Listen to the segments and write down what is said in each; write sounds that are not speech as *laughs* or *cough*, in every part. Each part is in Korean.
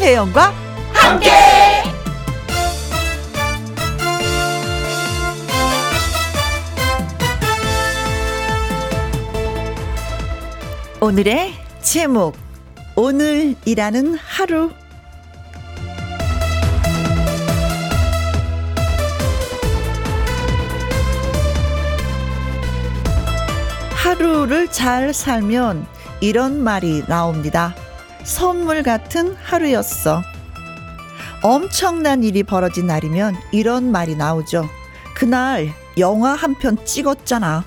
김혜영과 함께. 오늘의 제목 오늘이라는 하루 하루를 잘 살면 이런 말이 나옵니다. 선물 같은 하루였어. 엄청난 일이 벌어진 날이면 이런 말이 나오죠. 그날 영화 한 편 찍었잖아.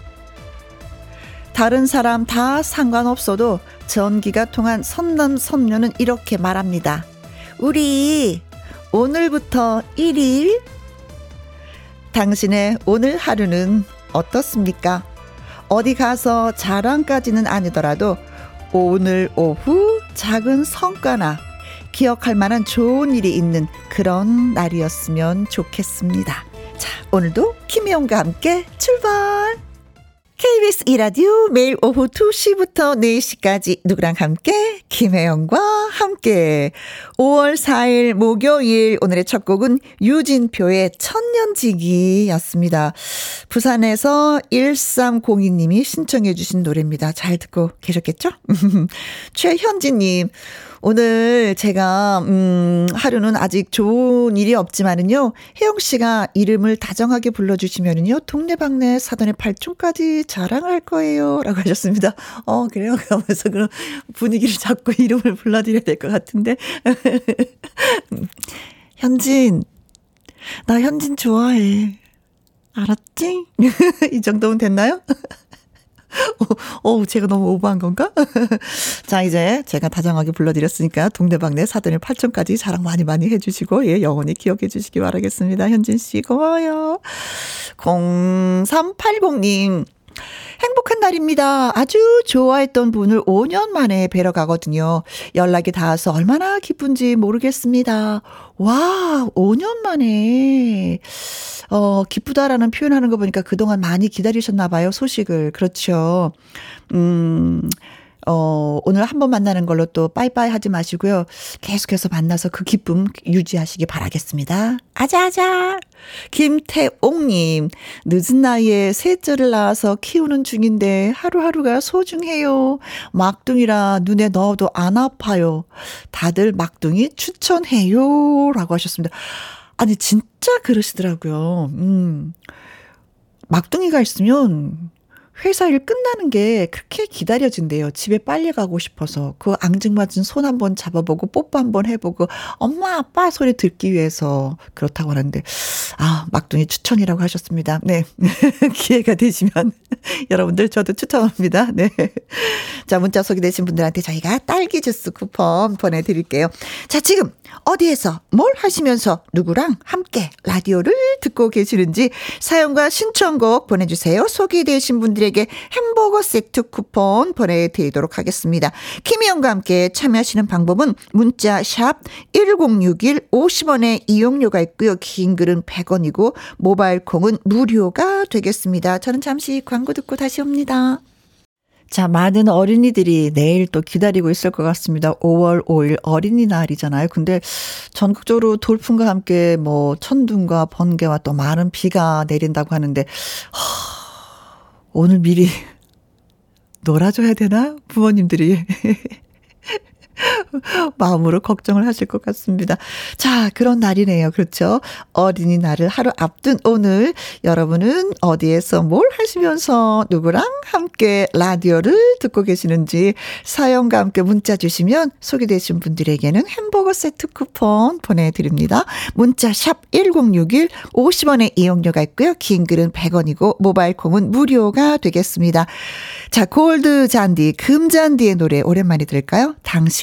다른 사람 다 상관없어도 전기가 통한 선남 선녀는 이렇게 말합니다. 우리 오늘부터 1일 당신의 오늘 하루는 어떻습니까? 어디 가서 자랑까지는 아니더라도 오늘 오후 작은 성과나 기억할 만한 좋은 일이 있는 그런 날이었으면 좋겠습니다. 자, 오늘도 김혜영과 함께 출발! KBS 이라디오 매일 오후 2시부터 4시까지 누구랑 함께 김혜영과 함께 5월 4일 목요일 오늘의 첫 곡은 유진표의 천년지기 였습니다. 부산에서 1302님이 신청해 주신 노래입니다. 잘 듣고 계셨겠죠? *laughs* 최현진님 오늘 제가 음 하루는 아직 좋은 일이 없지만은요. 혜영 씨가 이름을 다정하게 불러 주시면은요. 동네방네 사돈의 팔촌까지 자랑할 거예요라고 하셨습니다. 어, 그래요. *laughs* 그러면서 그럼 분위기를 잡고 *laughs* 이름을 불러 드려야 될 것 같은데. *laughs* 현진 나 현진 좋아해. 알았지? 이 정도면 됐나요? 어, 어, 제가 너무 오버한 건가? *laughs* 자, 이제 제가 다정하게 불러드렸으니까 동네방네 사돈의 8천까지 자랑 많이 많이 해주시고, 예, 영원히 기억해 주시기 바라겠습니다. 현진 씨, 고마워요. 0380님. 행복한 날입니다. 아주 좋아했던 분을 5년 만에 뵈러 가거든요. 연락이 닿아서 얼마나 기쁜지 모르겠습니다. 와, 5년 만에. 어, 기쁘다라는 표현하는 거 보니까 그동안 많이 기다리셨나 봐요, 소식을. 그렇죠. 음, 어, 오늘 한 번 만나는 걸로 또 빠이빠이 하지 마시고요. 계속해서 만나서 그 기쁨 유지하시기 바라겠습니다. 아자아자! 김태옥님, 늦은 나이에 셋째를 낳아서 키우는 중인데 하루하루가 소중해요. 막둥이라 눈에 넣어도 안 아파요. 다들 막둥이 추천해요. 라고 하셨습니다. 아니, 진짜 그러시더라고요. 음. 막둥이가 있으면 회사 일 끝나는 게 그렇게 기다려진대요. 집에 빨리 가고 싶어서. 그 앙증맞은 손 한 번 잡아보고 뽀뽀 한 번 해보고 엄마 아빠 소리 듣기 위해서 그렇다고 하는데 아 막둥이 추천이라고 하셨습니다. 네 *laughs* 기회가 되시면 *laughs* 여러분들 저도 추천합니다. 네. 자 문자 소개되신 분들한테 저희가 딸기 주스 쿠폰 보내드릴게요. 자 지금 어디에서 뭘 하시면서 누구랑 함께 라디오를 듣고 계시는지 사연과 신청곡 보내주세요. 소개되신 분들 에게 햄버거 세트 쿠폰 보내드리도록 하겠습니다. 김희영과 함께 참여하시는 방법은 문자 샵 1061 50원의 이용료가 있고요. 긴 글은 100원이고 모바일 콩은 무료가 되겠습니다. 저는 잠시 광고 듣고 다시 옵니다. 자, 많은 어린이들이 내일 또 기다리고 있을 것 같습니다. 5월 5일 어린이날이잖아요. 근데 전국적으로 돌풍과 함께 뭐 천둥과 번개와 또 많은 비가 내린다고 하는데, 하, 오늘 미리 *laughs* 놀아줘야 되나? 부모님들이. *laughs* *laughs* 마음으로 걱정을 하실 것 같습니다. 자, 그런 날이네요. 그렇죠? 어린이날을 하루 앞둔 오늘 여러분은 어디에서 뭘 하시면서 누구랑 함께 라디오를 듣고 계시는지 사연과 함께 문자 주시면 소개되신 분들에게는 햄버거 세트 쿠폰 보내드립니다. 문자 샵 1061 50원의 이용료가 있고요. 긴 글은 100원이고 모바일 콩은 무료가 되겠습니다. 자, 골드 잔디, 금 잔디의 노래 오랜만에 들을까요? 당신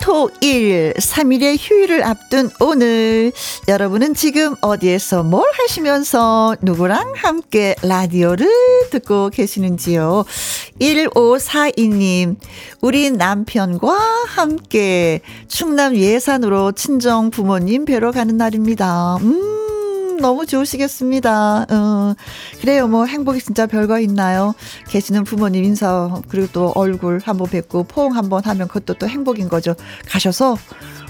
토 일 3일의 휴일을 앞둔 오늘. 여러분은 지금 어디에서 뭘 하시면서 누구랑 함께 라디오를 듣고 계시는지요? 1542님 우리 남편과 함께 충남 예산으로 친정 부모님 뵈러 가는 날입니다. 음 너무 좋으시겠습니다. 어, 그래요. 뭐 행복이 진짜 별거 있나요? 계시는 부모님 인사 그리고 또 얼굴 한번 뵙고 포옹 한번 하면 그것도 또 행복인 거죠. 가셔서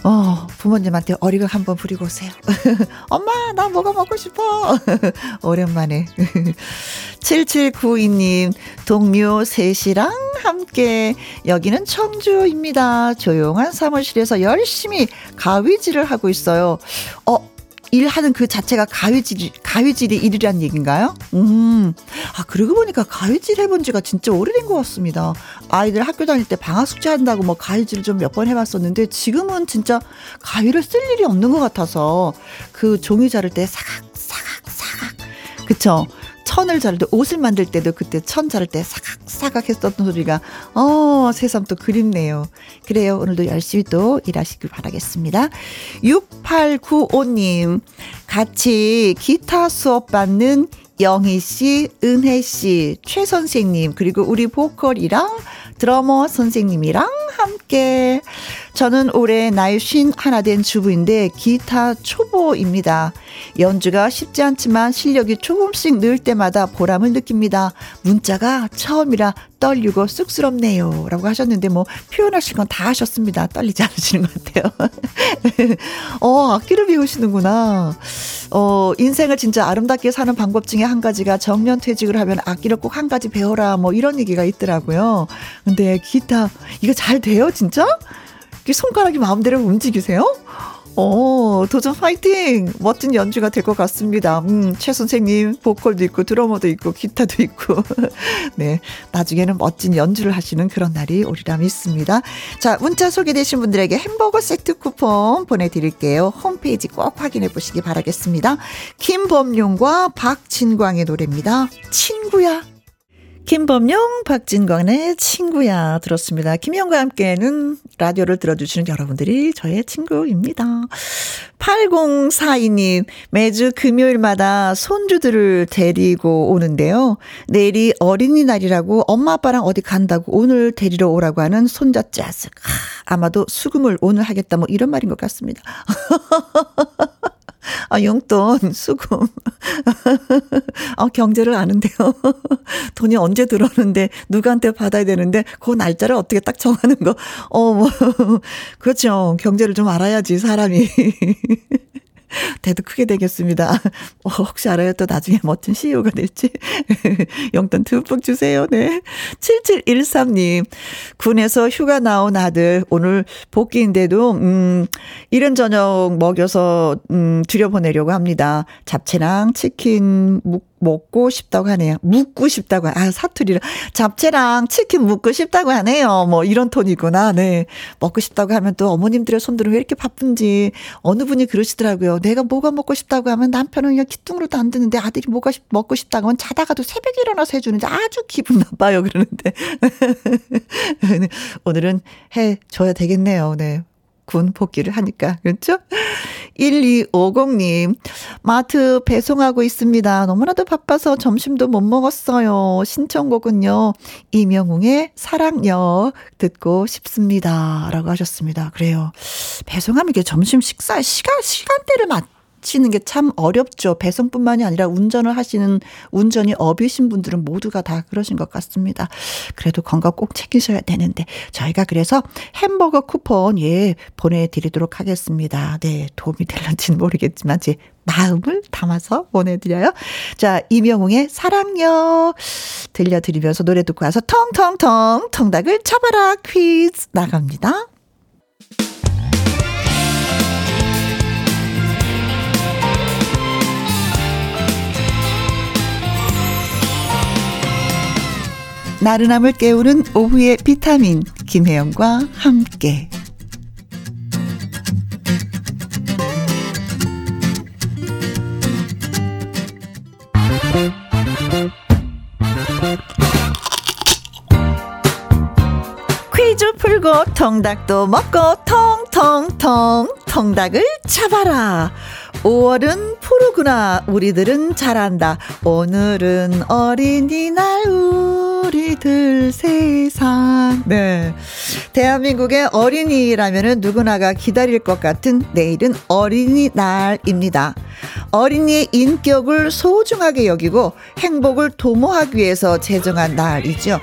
어, 부모님한테 어리극 한번 부리고 오세요. *laughs* 엄마, 나 뭐가 먹고 싶어. *laughs* 오랜만에. *laughs* 7792님, 동료 셋이랑 함께, 여기는 청주입니다. 조용한 사무실에서 열심히 가위질을 하고 있어요. 어, 일하는 그 자체가 가위질, 가위질이 일이란 얘기인가요? 음, 아, 그러고 보니까 가위질 해본 지가 진짜 오래된 것 같습니다. 아이들 학교 다닐 때 방학 숙제 한다고 뭐 가위질을 좀 몇 번 해봤었는데 지금은 진짜 가위를 쓸 일이 없는 것 같아서 그 종이 자를 때 사각, 사각, 사각. 그쵸? 천을 자를 때 옷을 만들 때도 그때 천 자를 때 사각사각 했었던 소리가 어 새삼 또 그립네요. 그래요. 오늘도 열심히 또 일하시길 바라겠습니다. 6895님 같이 기타 수업 받는 영희 씨, 은혜 씨, 최 선생님 그리고 우리 보컬이랑 드러머 선생님이랑 함께 저는 올해 나이 쉰 하나 된 주부인데 기타 초보입니다. 연주가 쉽지 않지만 실력이 조금씩 늘 때마다 보람을 느낍니다. 문자가 처음이라 떨리고 쑥스럽네요. 라고 하셨는데 뭐 표현하실 건 다 하셨습니다. 떨리지 않으시는 것 같아요. *laughs* 어, 악기를 배우시는구나. 어, 인생을 진짜 아름답게 사는 방법 중에 한 가지가 정년 퇴직을 하면 악기를 꼭 한 가지 배워라 뭐 이런 얘기가 있더라고요. 근데 기타 이거 잘 돼요, 진짜? 손가락이 마음대로 움직이세요? 어, 도전 파이팅! 멋진 연주가 될 것 같습니다. 음, 최 선생님, 보컬도 있고, 드러머도 있고, 기타도 있고. *laughs* 네. 나중에는 멋진 연주를 하시는 그런 날이 오리라 믿습니다. 자, 문자 소개되신 분들에게 햄버거 세트 쿠폰 보내드릴게요. 홈페이지 꼭 확인해 보시기 바라겠습니다. 김범용과 박진광의 노래입니다. 친구야. 김범용, 박진광의 친구야 들었습니다. 김영과 함께는 라디오를 들어주시는 여러분들이 저의 친구입니다. 8042님, 매주 금요일마다 손주들을 데리고 오는데요. 내일이 어린이날이라고 엄마 아빠랑 어디 간다고 오늘 데리러 오라고 하는 손자 짜증. 아마도 수금을 오늘 하겠다 뭐 이런 말인 것 같습니다. *laughs* 아, 용돈, *laughs* 수금. 아, 경제를 아는데요. *laughs* 돈이 언제 들어오는데, 누구한테 받아야 되는데, 그 날짜를 어떻게 딱 정하는 거. 어, 뭐, *laughs* 그렇죠. 경제를 좀 알아야지, 사람이. *laughs* 대도 크게 되겠습니다. *laughs* 어, 혹시 알아요? 또 나중에 멋진 CEO가 될지. *laughs* 용돈 듬뿍 주세요. 네. 7713님. 군에서 휴가 나온 아들, 오늘 복귀인데도, 음, 이른 저녁 먹여서, 음, 들여보내려고 합니다. 잡채랑 치킨 묵 먹고 싶다고 하네요. 묵고 싶다고, 아, 사투리를. 잡채랑 치킨 묵고 싶다고 하네요. 뭐, 이런 톤이구나. 네. 먹고 싶다고 하면 또 어머님들의 손들은 왜 이렇게 바쁜지, 어느 분이 그러시더라고요. 내가 뭐가 먹고 싶다고 하면 남편은 그냥 기뚱으로도 안 듣는데 아들이 뭐가 싶, 먹고 싶다고 하면 자다가도 새벽에 일어나서 해주는데 아주 기분 나빠요. 그러는데. *laughs* 오늘은 해줘야 되겠네요. 네. 군 복귀를 하니까. 그렇죠? 1250님, 마트 배송하고 있습니다. 너무나도 바빠서 점심도 못 먹었어요. 신청곡은요, 이명웅의 사랑역 듣고 싶습니다. 라고 하셨습니다. 그래요. 배송하면 이게 점심 식사 시간, 시간대를 맞 치는 게 참 어렵죠. 배송뿐만이 아니라 운전을 하시는 운전이 업이신 분들은 모두가 다 그러신 것 같습니다. 그래도 건강 꼭 챙기셔야 되는데 저희가 그래서 햄버거 쿠폰 예 보내드리도록 하겠습니다. 네 도움이 될런지는 모르겠지만 제 마음을 담아서 보내드려요. 자 이명웅의 사랑요 들려드리면서 노래 듣고 와서 텅텅텅 통닭을 쳐봐라 퀴즈 나갑니다. 나른함을 깨우는 오후의 비타민 김혜영과 함께 퀴즈 풀고 통닭도 먹고 통통통 통닭을 잡아라. 5월은 푸르구나. 우리들은 잘한다. 오늘은 어린이날 우 리 들 세상. 네. 대한민국의 어린이라면 누구나가 기다릴 것 같은 내일은 어린이날입니다. 어린이의 인격을 소중하게 여기고 행복을 도모하기 위해서 제정한 날이죠.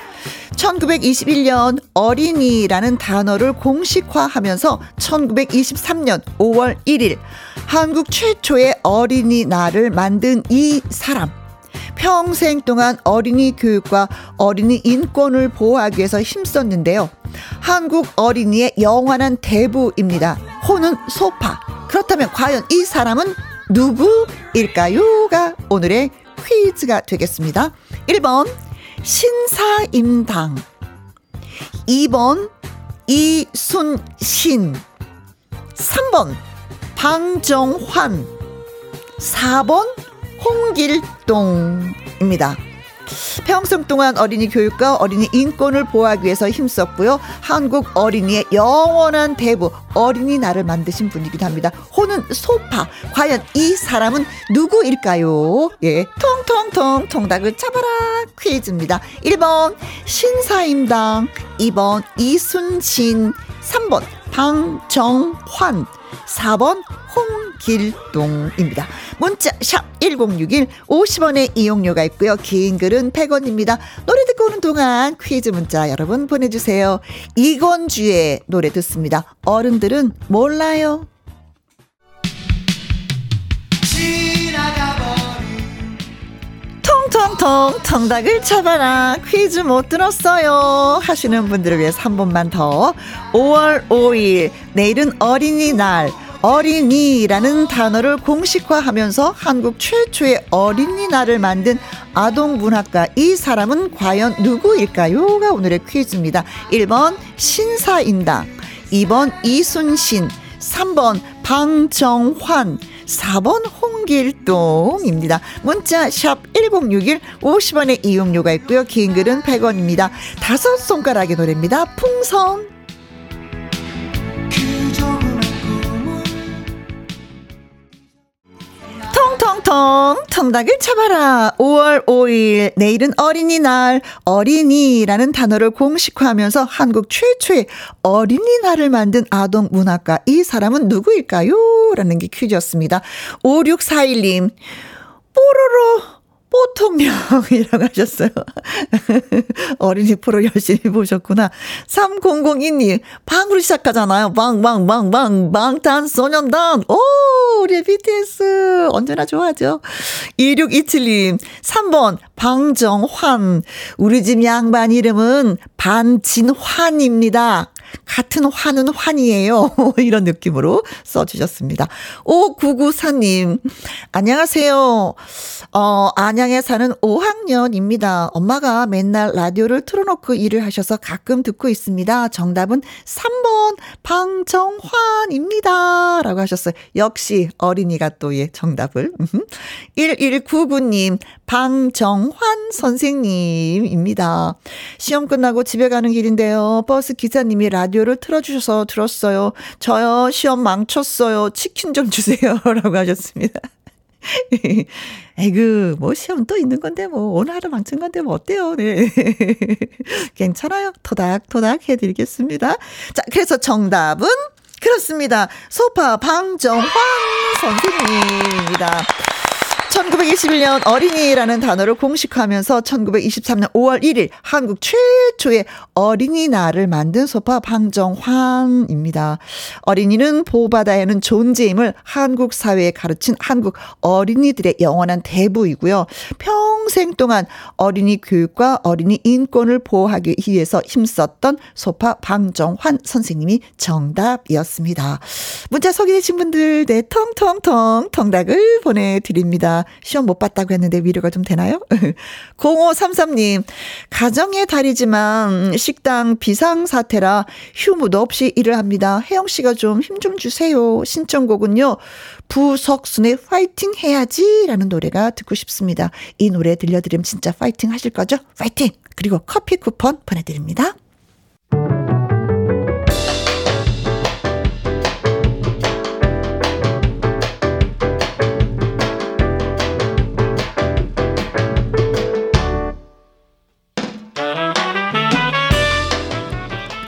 1921년 어린이라는 단어를 공식화하면서 1923년 5월 1일 한국 최초의 어린이날을 만든 이 사람. 평생 동안 어린이 교육과 어린이 인권을 보호하기 위해서 힘썼는데요. 한국 어린이의 영원한 대부입니다. 호는 소파. 그렇다면 과연 이 사람은 누구일까요?가 오늘의 퀴즈가 되겠습니다. 1번 신사임당 2번 이순신 3번 방정환 4번 홍길동입니다. 평생 동안 어린이 교육과 어린이 인권을 보호하기 위해서 힘썼고요. 한국 어린이의 영원한 대부 어린이날을 만드신 분이기도 합니다. 호는 소파. 과연 이 사람은 누구일까요? 예, 통통통 통닭을 잡아라 퀴즈입니다. 1번 신사임당, 2번 이순신, 3번 방정환, 4번 홍길동입니다. 문자 샵 1061 50원의 이용료가 있고요. 긴 글은 100원입니다. 노래 듣고 오는 동안 퀴즈 문자 여러분 보내주세요. 이건주의 노래 듣습니다. 어른들은 몰라요. 통통통 통닭을 잡아라 퀴즈 못 들었어요 하시는 분들을 위해서 한 번만 더 5월 5일 내일은 어린이날 어린이라는 단어를 공식화하면서 한국 최초의 어린이날을 만든 아동문학가 이 사람은 과연 누구일까요?가 오늘의 퀴즈입니다. 1번 신사인당, 2번 이순신, 3번 방정환, 4번 홍길동입니다. 문자 샵 1061 50원의 이용료가 있고요. 긴 글은 100원입니다. 다섯 손가락의 노래입니다. 풍선. 통통통 통닭을 잡아라 5월 5일 내일은 어린이날 어린이라는 단어를 공식화하면서 한국 최초의 어린이날을 만든 아동 문학가 이 사람은 누구일까요? 라는 게 퀴즈였습니다 5641님 뽀로로 보통령이라고 하셨어요. *laughs* *laughs* 어린이 프로 열심히 보셨구나. 3002님, 방으로 시작하잖아요. 방, 방, 방, 방, 방탄 소년단. 오, 우리 BTS. 언제나 좋아하죠. 2627님, 3번, 방정환. 우리 집 양반 이름은 반진환입니다. 같은 환은 환이에요. *laughs* 이런 느낌으로 써주셨습니다. 5994님, 안녕하세요. 어, 안양에 사는 5학년입니다. 엄마가 맨날 라디오를 틀어놓고 일을 하셔서 가끔 듣고 있습니다. 정답은 3번 방정환입니다. 라고 하셨어요. 역시 어린이가 또 예, 정답을. 1199님, 방정환 선생님입니다. 시험 끝나고 집에 가는 길인데요. 버스 기사님이 라디오를 틀어주셔서 들었어요. 저요, 시험 망쳤어요. 치킨 좀 주세요. *laughs* 라고 하셨습니다. *laughs* 에그, 뭐, 시험 또 있는 건데, 뭐, 오늘 하루 망친 건데, 뭐, 어때요? 네. *laughs* 괜찮아요. 토닥토닥 해드리겠습니다. 자, 그래서 정답은? 그렇습니다. 소파 방정환 선생님입니다. 1921년 어린이라는 단어를 공식화하면서 1923년 5월 1일 한국 최초의 어린이날을 만든 소파 방정환입니다. 어린이는 보호받아야 하는 존재임을 한국 사회에 가르친 한국 어린이들의 영원한 대부이고요. 평생 동안 어린이 교육과 어린이 인권을 보호하기 위해서 힘썼던 소파 방정환 선생님이 정답이었습니다. 문자 소개되신 분들 네 텅텅텅 텅닭을 보내드립니다. 시험 못 봤다고 했는데 위로가 좀 되나요? *laughs* 0533님, 가정의 달이지만 식당 비상사태라 휴무도 없이 일을 합니다. 혜영 씨가 좀 힘좀 주세요. 신청곡은요, 부석순의 파이팅 해야지 라는 노래가 듣고 싶습니다. 이 노래 들려드리면 진짜 파이팅 하실 거죠? 파이팅! 그리고 커피 쿠폰 보내드립니다.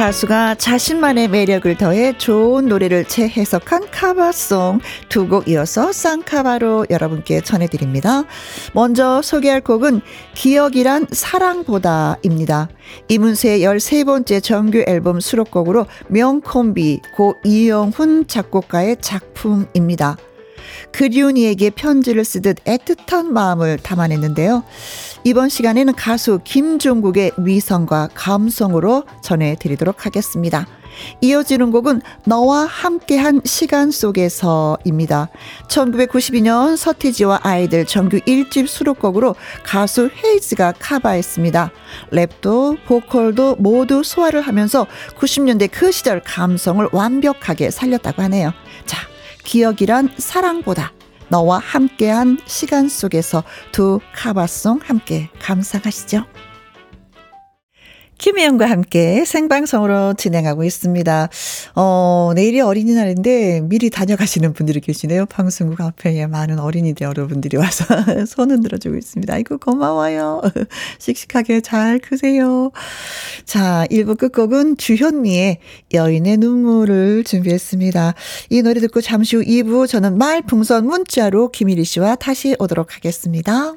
가수가 자신만의 매력을 더해 좋은 노래를 재해석한 카바송 두 곡 이어서 쌍카바로 여러분께 전해드립니다. 먼저 소개할 곡은 기억이란 사랑보다입니다. 이문세의 13번째 정규 앨범 수록곡으로 명콤비 고 이영훈 작곡가의 작품입니다. 그리운 이에게 편지를 쓰듯 애틋한 마음을 담아냈는데요. 이번 시간에는 가수 김종국의 위성과 감성으로 전해드리도록 하겠습니다. 이어지는 곡은 너와 함께한 시간 속에서입니다. 1992년 서태지와 아이들 정규 1집 수록곡으로 가수 헤이즈가 카바했습니다. 랩도 보컬도 모두 소화를 하면서 90년대 그 시절 감성을 완벽하게 살렸다고 하네요. 자, 기억이란 사랑보다 너와 함께한 시간 속에서 두 카바송 함께 감상하시죠. 김혜영과 함께 생방송으로 진행하고 있습니다. 어, 내일이 어린이날인데 미리 다녀가시는 분들이 계시네요. 방송국 앞에 많은 어린이들 여러분들이 와서 *laughs* 손 흔들어주고 있습니다. 아이고, 고마워요. *laughs* 씩씩하게 잘 크세요. 자, 1부 끝곡은 주현미의 여인의 눈물을 준비했습니다. 이 노래 듣고 잠시 후 2부 저는 말풍선 문자로 김일희 씨와 다시 오도록 하겠습니다.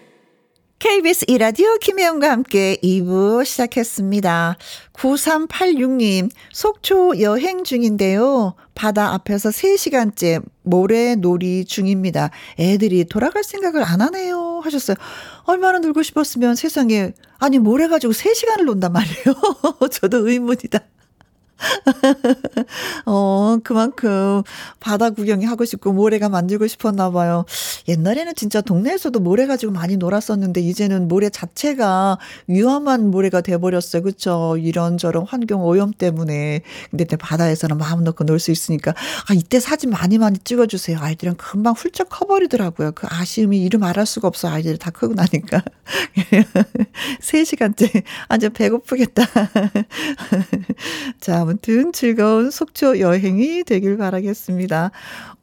KBS 이라디오 김혜영과 함께 2부 시작했습니다. 9386님, 속초 여행 중인데요. 바다 앞에서 3시간째 모래놀이 중입니다. 애들이 돌아갈 생각을 안 하네요. 하셨어요. 얼마나 놀고 싶었으면 세상에, 아니, 모래 가지고 3시간을 논단 말이에요. *laughs* 저도 의문이다. *laughs* 어, 그만큼 바다 구경이 하고 싶고 모래가 만들고 싶었나 봐요. 옛날에는 진짜 동네에서도 모래 가지고 많이 놀았었는데 이제는 모래 자체가 위험한 모래가 돼 버렸어요. 그쵸? 이런저런 환경 오염 때문에. 근데 바다에서는 마음 놓고 놀 수 있으니까. 아, 이때 사진 많이 많이 찍어 주세요. 아이들은 금방 훌쩍 커 버리더라고요. 그 아쉬움이 이름 말할 수가 없어. 아이들이 다 크고 나니까. *laughs* 3시간째. 아주 배고프겠다. *laughs* 자, 아무튼 즐거운 속초 여행이 되길 바라겠습니다.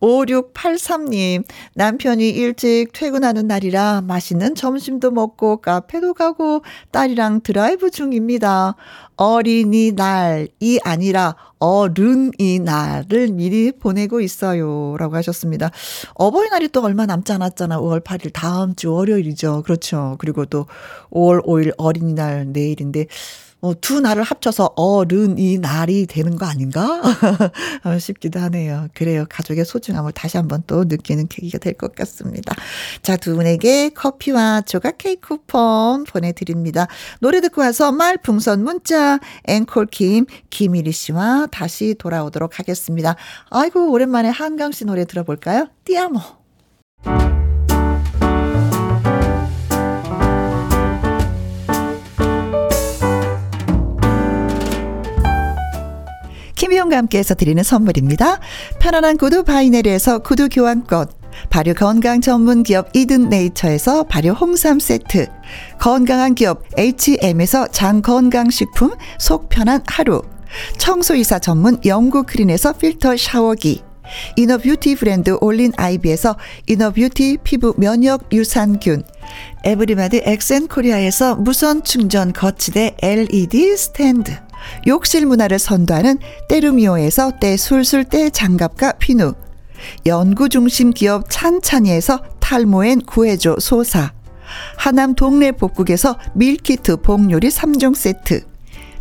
5683님, 남편이 일찍 퇴근하는 날이라 맛있는 점심도 먹고 카페도 가고 딸이랑 드라이브 중입니다. 어린이날이 아니라 어른이날을 미리 보내고 있어요. 라고 하셨습니다. 어버이날이 또 얼마 남지 않았잖아. 5월 8일 다음 주 월요일이죠. 그렇죠. 그리고 또 5월 5일 어린이날 내일인데 어, 두 날을 합쳐서 어른이 날이 되는 거 아닌가 *laughs* 어, 싶기도 하네요. 그래요. 가족의 소중함을 다시 한번 또 느끼는 계기가 될 것 같습니다. 자, 두 분에게 커피와 조각 케이크 쿠폰 보내드립니다. 노래 듣고 와서 말풍선 문자 앵콜킴 김일희 씨와 다시 돌아오도록 하겠습니다. 아이고 오랜만에 한강 씨 노래 들어볼까요? 띠아모. 과 함께해서 드리는 선물입니다. 편안한 구두 바이네리에서 구두 교환권, 발효 건강 전문 기업 이든 네이처에서 발효 홍삼 세트, 건강한 기업 H&M에서 장 건강식품 속 편한 하루, 청소이사 전문 영구 크린에서 필터 샤워기, inner beauty 브랜드 올린 아이비에서 inner beauty 피부 면역 유산균, 에브리마드 엑센 코리아에서 무선 충전 거치대 LED 스탠드, 욕실 문화를 선도하는 때르미오에서 때술술 때장갑과 피누, 연구 중심 기업 찬찬이에서 탈모엔 구해줘 소사, 하남 동네 복국에서 밀키트 복요리 3종 세트,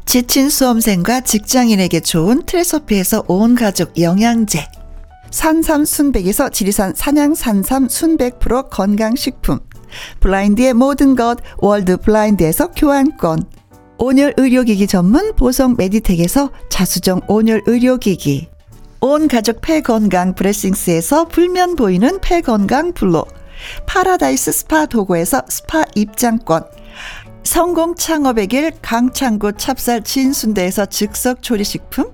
지친 수험생과 직장인에게 좋은 트레서피에서 온 가족 영양제, 산삼 순백에서 지리산 산양 산삼 순백 프로 건강식품, 블라인드의 모든 것 월드 블라인드에서 교환권, 온열 의료기기 전문 보성 메디텍에서 자수정 온열 의료기기. 온 가족 폐건강 브레싱스에서 불면 보이는 폐건강 블로. 파라다이스 스파 도고에서 스파 입장권. 성공 창업의 길 강창구 찹쌀 진순대에서 즉석 조리식품.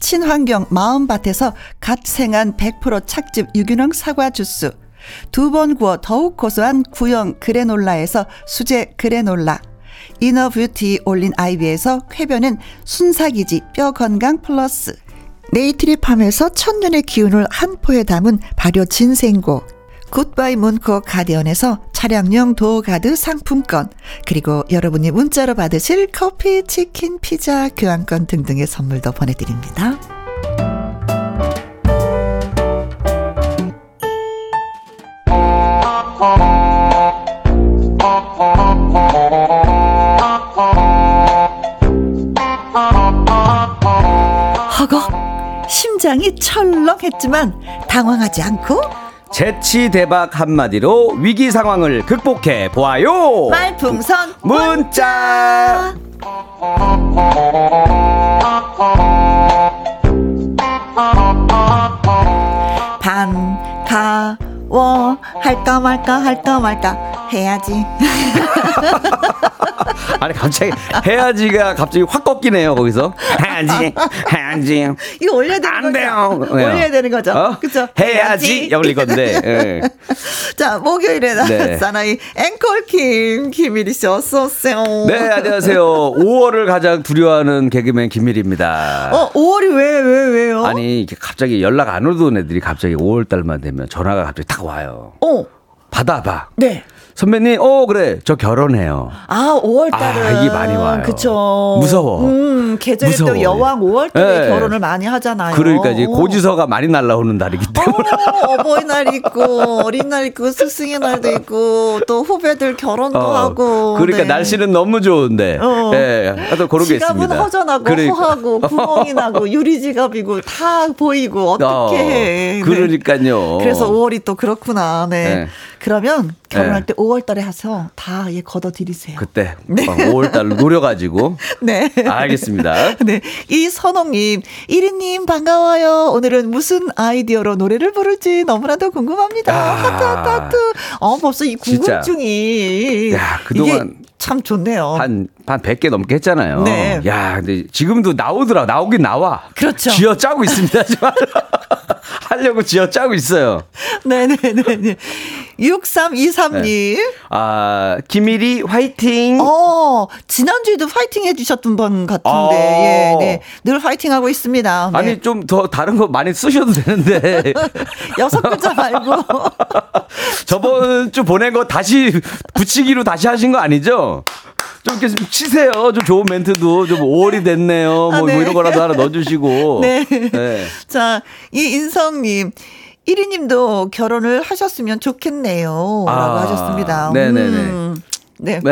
친환경 마음밭에서 갓 생한 100% 착즙 유기농 사과 주스. 두 번 구워 더욱 고소한 구형 그래놀라에서 수제 그래놀라. inner beauty 올린 아이비에서 쾌변은 순삭이지 뼈 건강 플러스. 네이트리팜에서 천년의 기운을 한 포에 담은 발효 진생고. 굿바이 문콕 가디언에서 차량용 door guard 상품권, 그리고 여러분이 문자로 받으실 커피, 치킨, 피자, 교환권 등등의 선물도 보내드립니다. 심장이 철렁했지만 당황하지 않고 재치 대박 한마디로 위기 상황을 극복해 보아요. 말풍선 문자. 반가워 할까 말까 할까 말까 해야지 *laughs* 아니 갑자기 해야지가 갑자기 확 꺾이네요 거기서 *laughs* 해야지 해야지 이거 올려야 되는 안 거죠? 돼요. 올려야 되는 거죠? 어? 그죠? 해야지 올릴 건데. *laughs* 예. 자, 목요일에 네. 네. 사나이 앵콜킴 김일희 씨 어서 오세요. 네 안녕하세요. 5월을 가장 두려워하는 개그맨 김일입니다. 어, 5월이 왜, 왜, 왜요? 아니 이렇게 갑자기 연락 안 오던 애들이 갑자기 5월 달만 되면 전화가 갑자기 딱 와요. 어, 받아봐. 네. 선배님, 어 그래 저 결혼해요. 아, 5월 달은 아, 이게 많이 와요. 그쵸. 무서워. 음, 계절에 무서워. 또 여왕 5월 달에 네. 결혼을 많이 하잖아요. 그러니까 이제 어. 고지서가 많이 날라오는 달이기 때문에. 어, 어버이날 있고 어린 날 있고 스승의 날도 있고 또 후배들 결혼도 하고 그러니까 네. 날씨는 너무 좋은데. 어. 예. 하여튼 그런 게 지갑은 있습니다. 허전하고 그러니까. 허하고 구멍이 나고 *laughs* 유리 지갑이고 다 보이고 어떻게 어, 해? 네. 그러니까요. 그래서 5월이 또 그렇구나. 네. 네. 그러면 결혼할 네. 때 5월 달에 해서 다 예 걷어드리세요. 그때 5월달 노려가지고. *laughs* 네. 알겠습니다. *laughs* 네. 이 선홍님, 1위님 반가워요. 오늘은 무슨 아이디어로 노래를 부를지 너무나도 궁금합니다. 아. 하트, 하트, 하트. 어, 벌써 이 진짜. 궁금증이. 야, 그동안 참 좋네요. 한, 한 100개 넘게 했잖아요. 네. 야, 근데 지금도 나오더라. 나오긴 나와. 그렇죠. 쥐어 짜고 있습니다. *laughs* 지금. *laughs* 하려고 쥐어 짜고 있어요. 네네네네. 6323님. 아, 김일이 화이팅! 어, 지난주에도 파이팅 해주셨던 분 같은데, 어. 예, 네. 늘 파이팅 하고 있습니다. 네. 아니, 좀 더 다른 거 많이 쓰셔도 되는데. *laughs* 여섯 글자 말고. *laughs* 저번 주 보낸 거 다시 붙이기로 다시 하신 거 아니죠? 좀 이렇게 좀 치세요. 좀 좋은 멘트도 좀 5월이 됐네요. 뭐, 아, 네. 뭐 이런 거라도 하나 넣어주시고. 네. 네. 자, 이 인성님. 1위님도 결혼을 하셨으면 좋겠네요. 아, 라고 하셨습니다. 네네네. 음, 네. *laughs*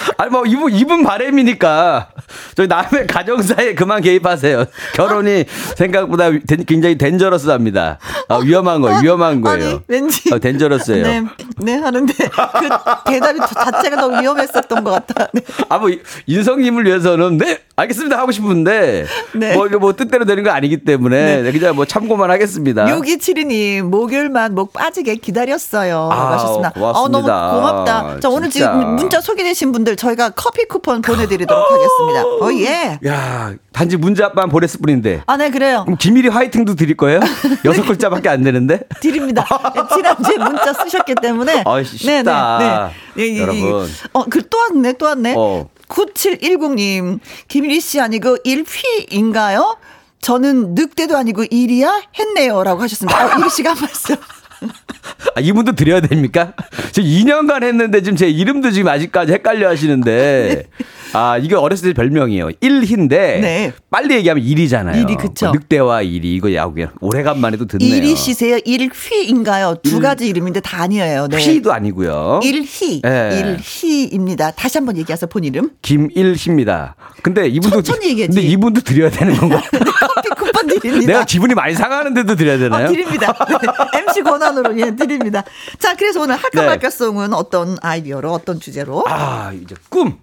*laughs* 아니 뭐 이분 이분 바램이니까 저희 남의 가정사에 그만 개입하세요. 결혼이 생각보다 덴- 굉장히 덴저러스합니다. 아, 위험한 거예요. 위험한 거예요. 아니, 왠지. 어, 덴저러스예요. 네, 네, 하는데 그 대답이 자체가 너무 위험했었던 것 같아. 네. 아, 뭐, 인성님을 위해서는, 네, 알겠습니다. 하고 싶은데, 네. 뭐, 이거 뭐, 뜻대로 되는 거 아니기 때문에, 네, 그냥 뭐, 참고만 하겠습니다. 6272님, 목요일만 목 빠지게 기다렸어요. 아, 하셨습니다. 고맙습니다. 어, 너무 고맙다. 자, 오늘 진짜. 지금 문자 소개되신 분들 저 희가 커피 쿠폰 보내드리도록 하겠습니다. 어, 예. 야 단지 문자만 보냈을 뿐인데. 아, 네, 그래요. 그럼 김일이 화이팅도 드릴 거예요? *laughs* 여섯 글자밖에 안 되는데? 드립니다. 네, 지난주에 문자 쓰셨기 때문에. *laughs* 아이, 쉽다. 네, 네, 네. 여러분. 어, 그 또 왔네, 또 왔네. 어. 9710님, 김일희 씨 아니고 일휘인가요? 저는 늑대도 아니고 일이야? 했네요. 라고 하셨습니다. 어, 일희 씨가 한 말씀. *laughs* 아, 이분도 드려야 됩니까? *laughs* 지금 2년간 했는데 지금 제 이름도 지금 아직까지 헷갈려 하시는데. 아, 이게 어렸을 때 별명이에요. 일희인데. 네. 빨리 얘기하면 일이잖아요. 일이, 그쵸. 뭐 늑대와 일이. 이거 야구 오래간만에 도 듣네요. 일희 씨세요? 일휘인가요? 두 가지 이름인데 다 아니에요. 네. 휘도 아니고요. 일희. 네. 일희입니다. 다시 한번 얘기하세요, 본 이름. 김일희입니다. 근데 이분도 천천히 얘기하지. 근데 이분도 드려야 되는 건가요? *laughs* 커피 쿠폰 드립니다. 내가 기분이 많이 상하는데도 드려야 되나요? 어, 드립니다. 네. MC 권한 으로 예, 드립니다. 자, 그래서 오늘 할까 네. 말까송은 어떤 아이디어로 어떤 주제로? 아, 이제 꿈.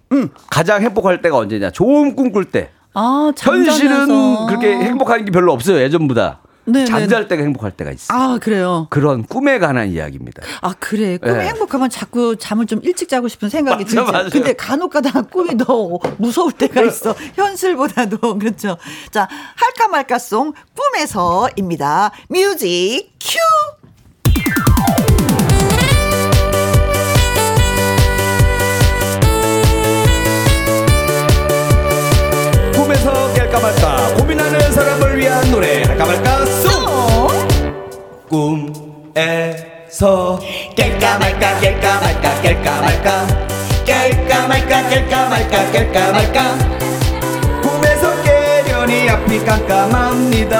가장 행복할 때가 언제냐? 좋은 꿈 꿀 때. 아, 현실은. 그렇게 행복한 게 별로 없어요. 예전보다. 네, 잠잘 때가 행복할 때가 있어. 요 아, 그래요. 그런 꿈에 관한 이야기입니다. 아, 그래. 꿈이 네. 행복하면 자꾸 잠을 좀 일찍 자고 싶은 생각이 맞아, 들죠. 맞아요. 근데 간혹 가다가 꿈이 더 무서울 때가 있어. 현실보다도. *laughs* 그렇죠. 자, 할까 말까송 꿈에서입니다. 뮤직 큐! 위한 노래. 할까? 말까 송 꿈에서 깰까 말까 깰까 말까 깰까 말까. 깰까 말까 깰까 말까 깰까 말까. 꿈에서 깨려니 앞이 깜깜합니다.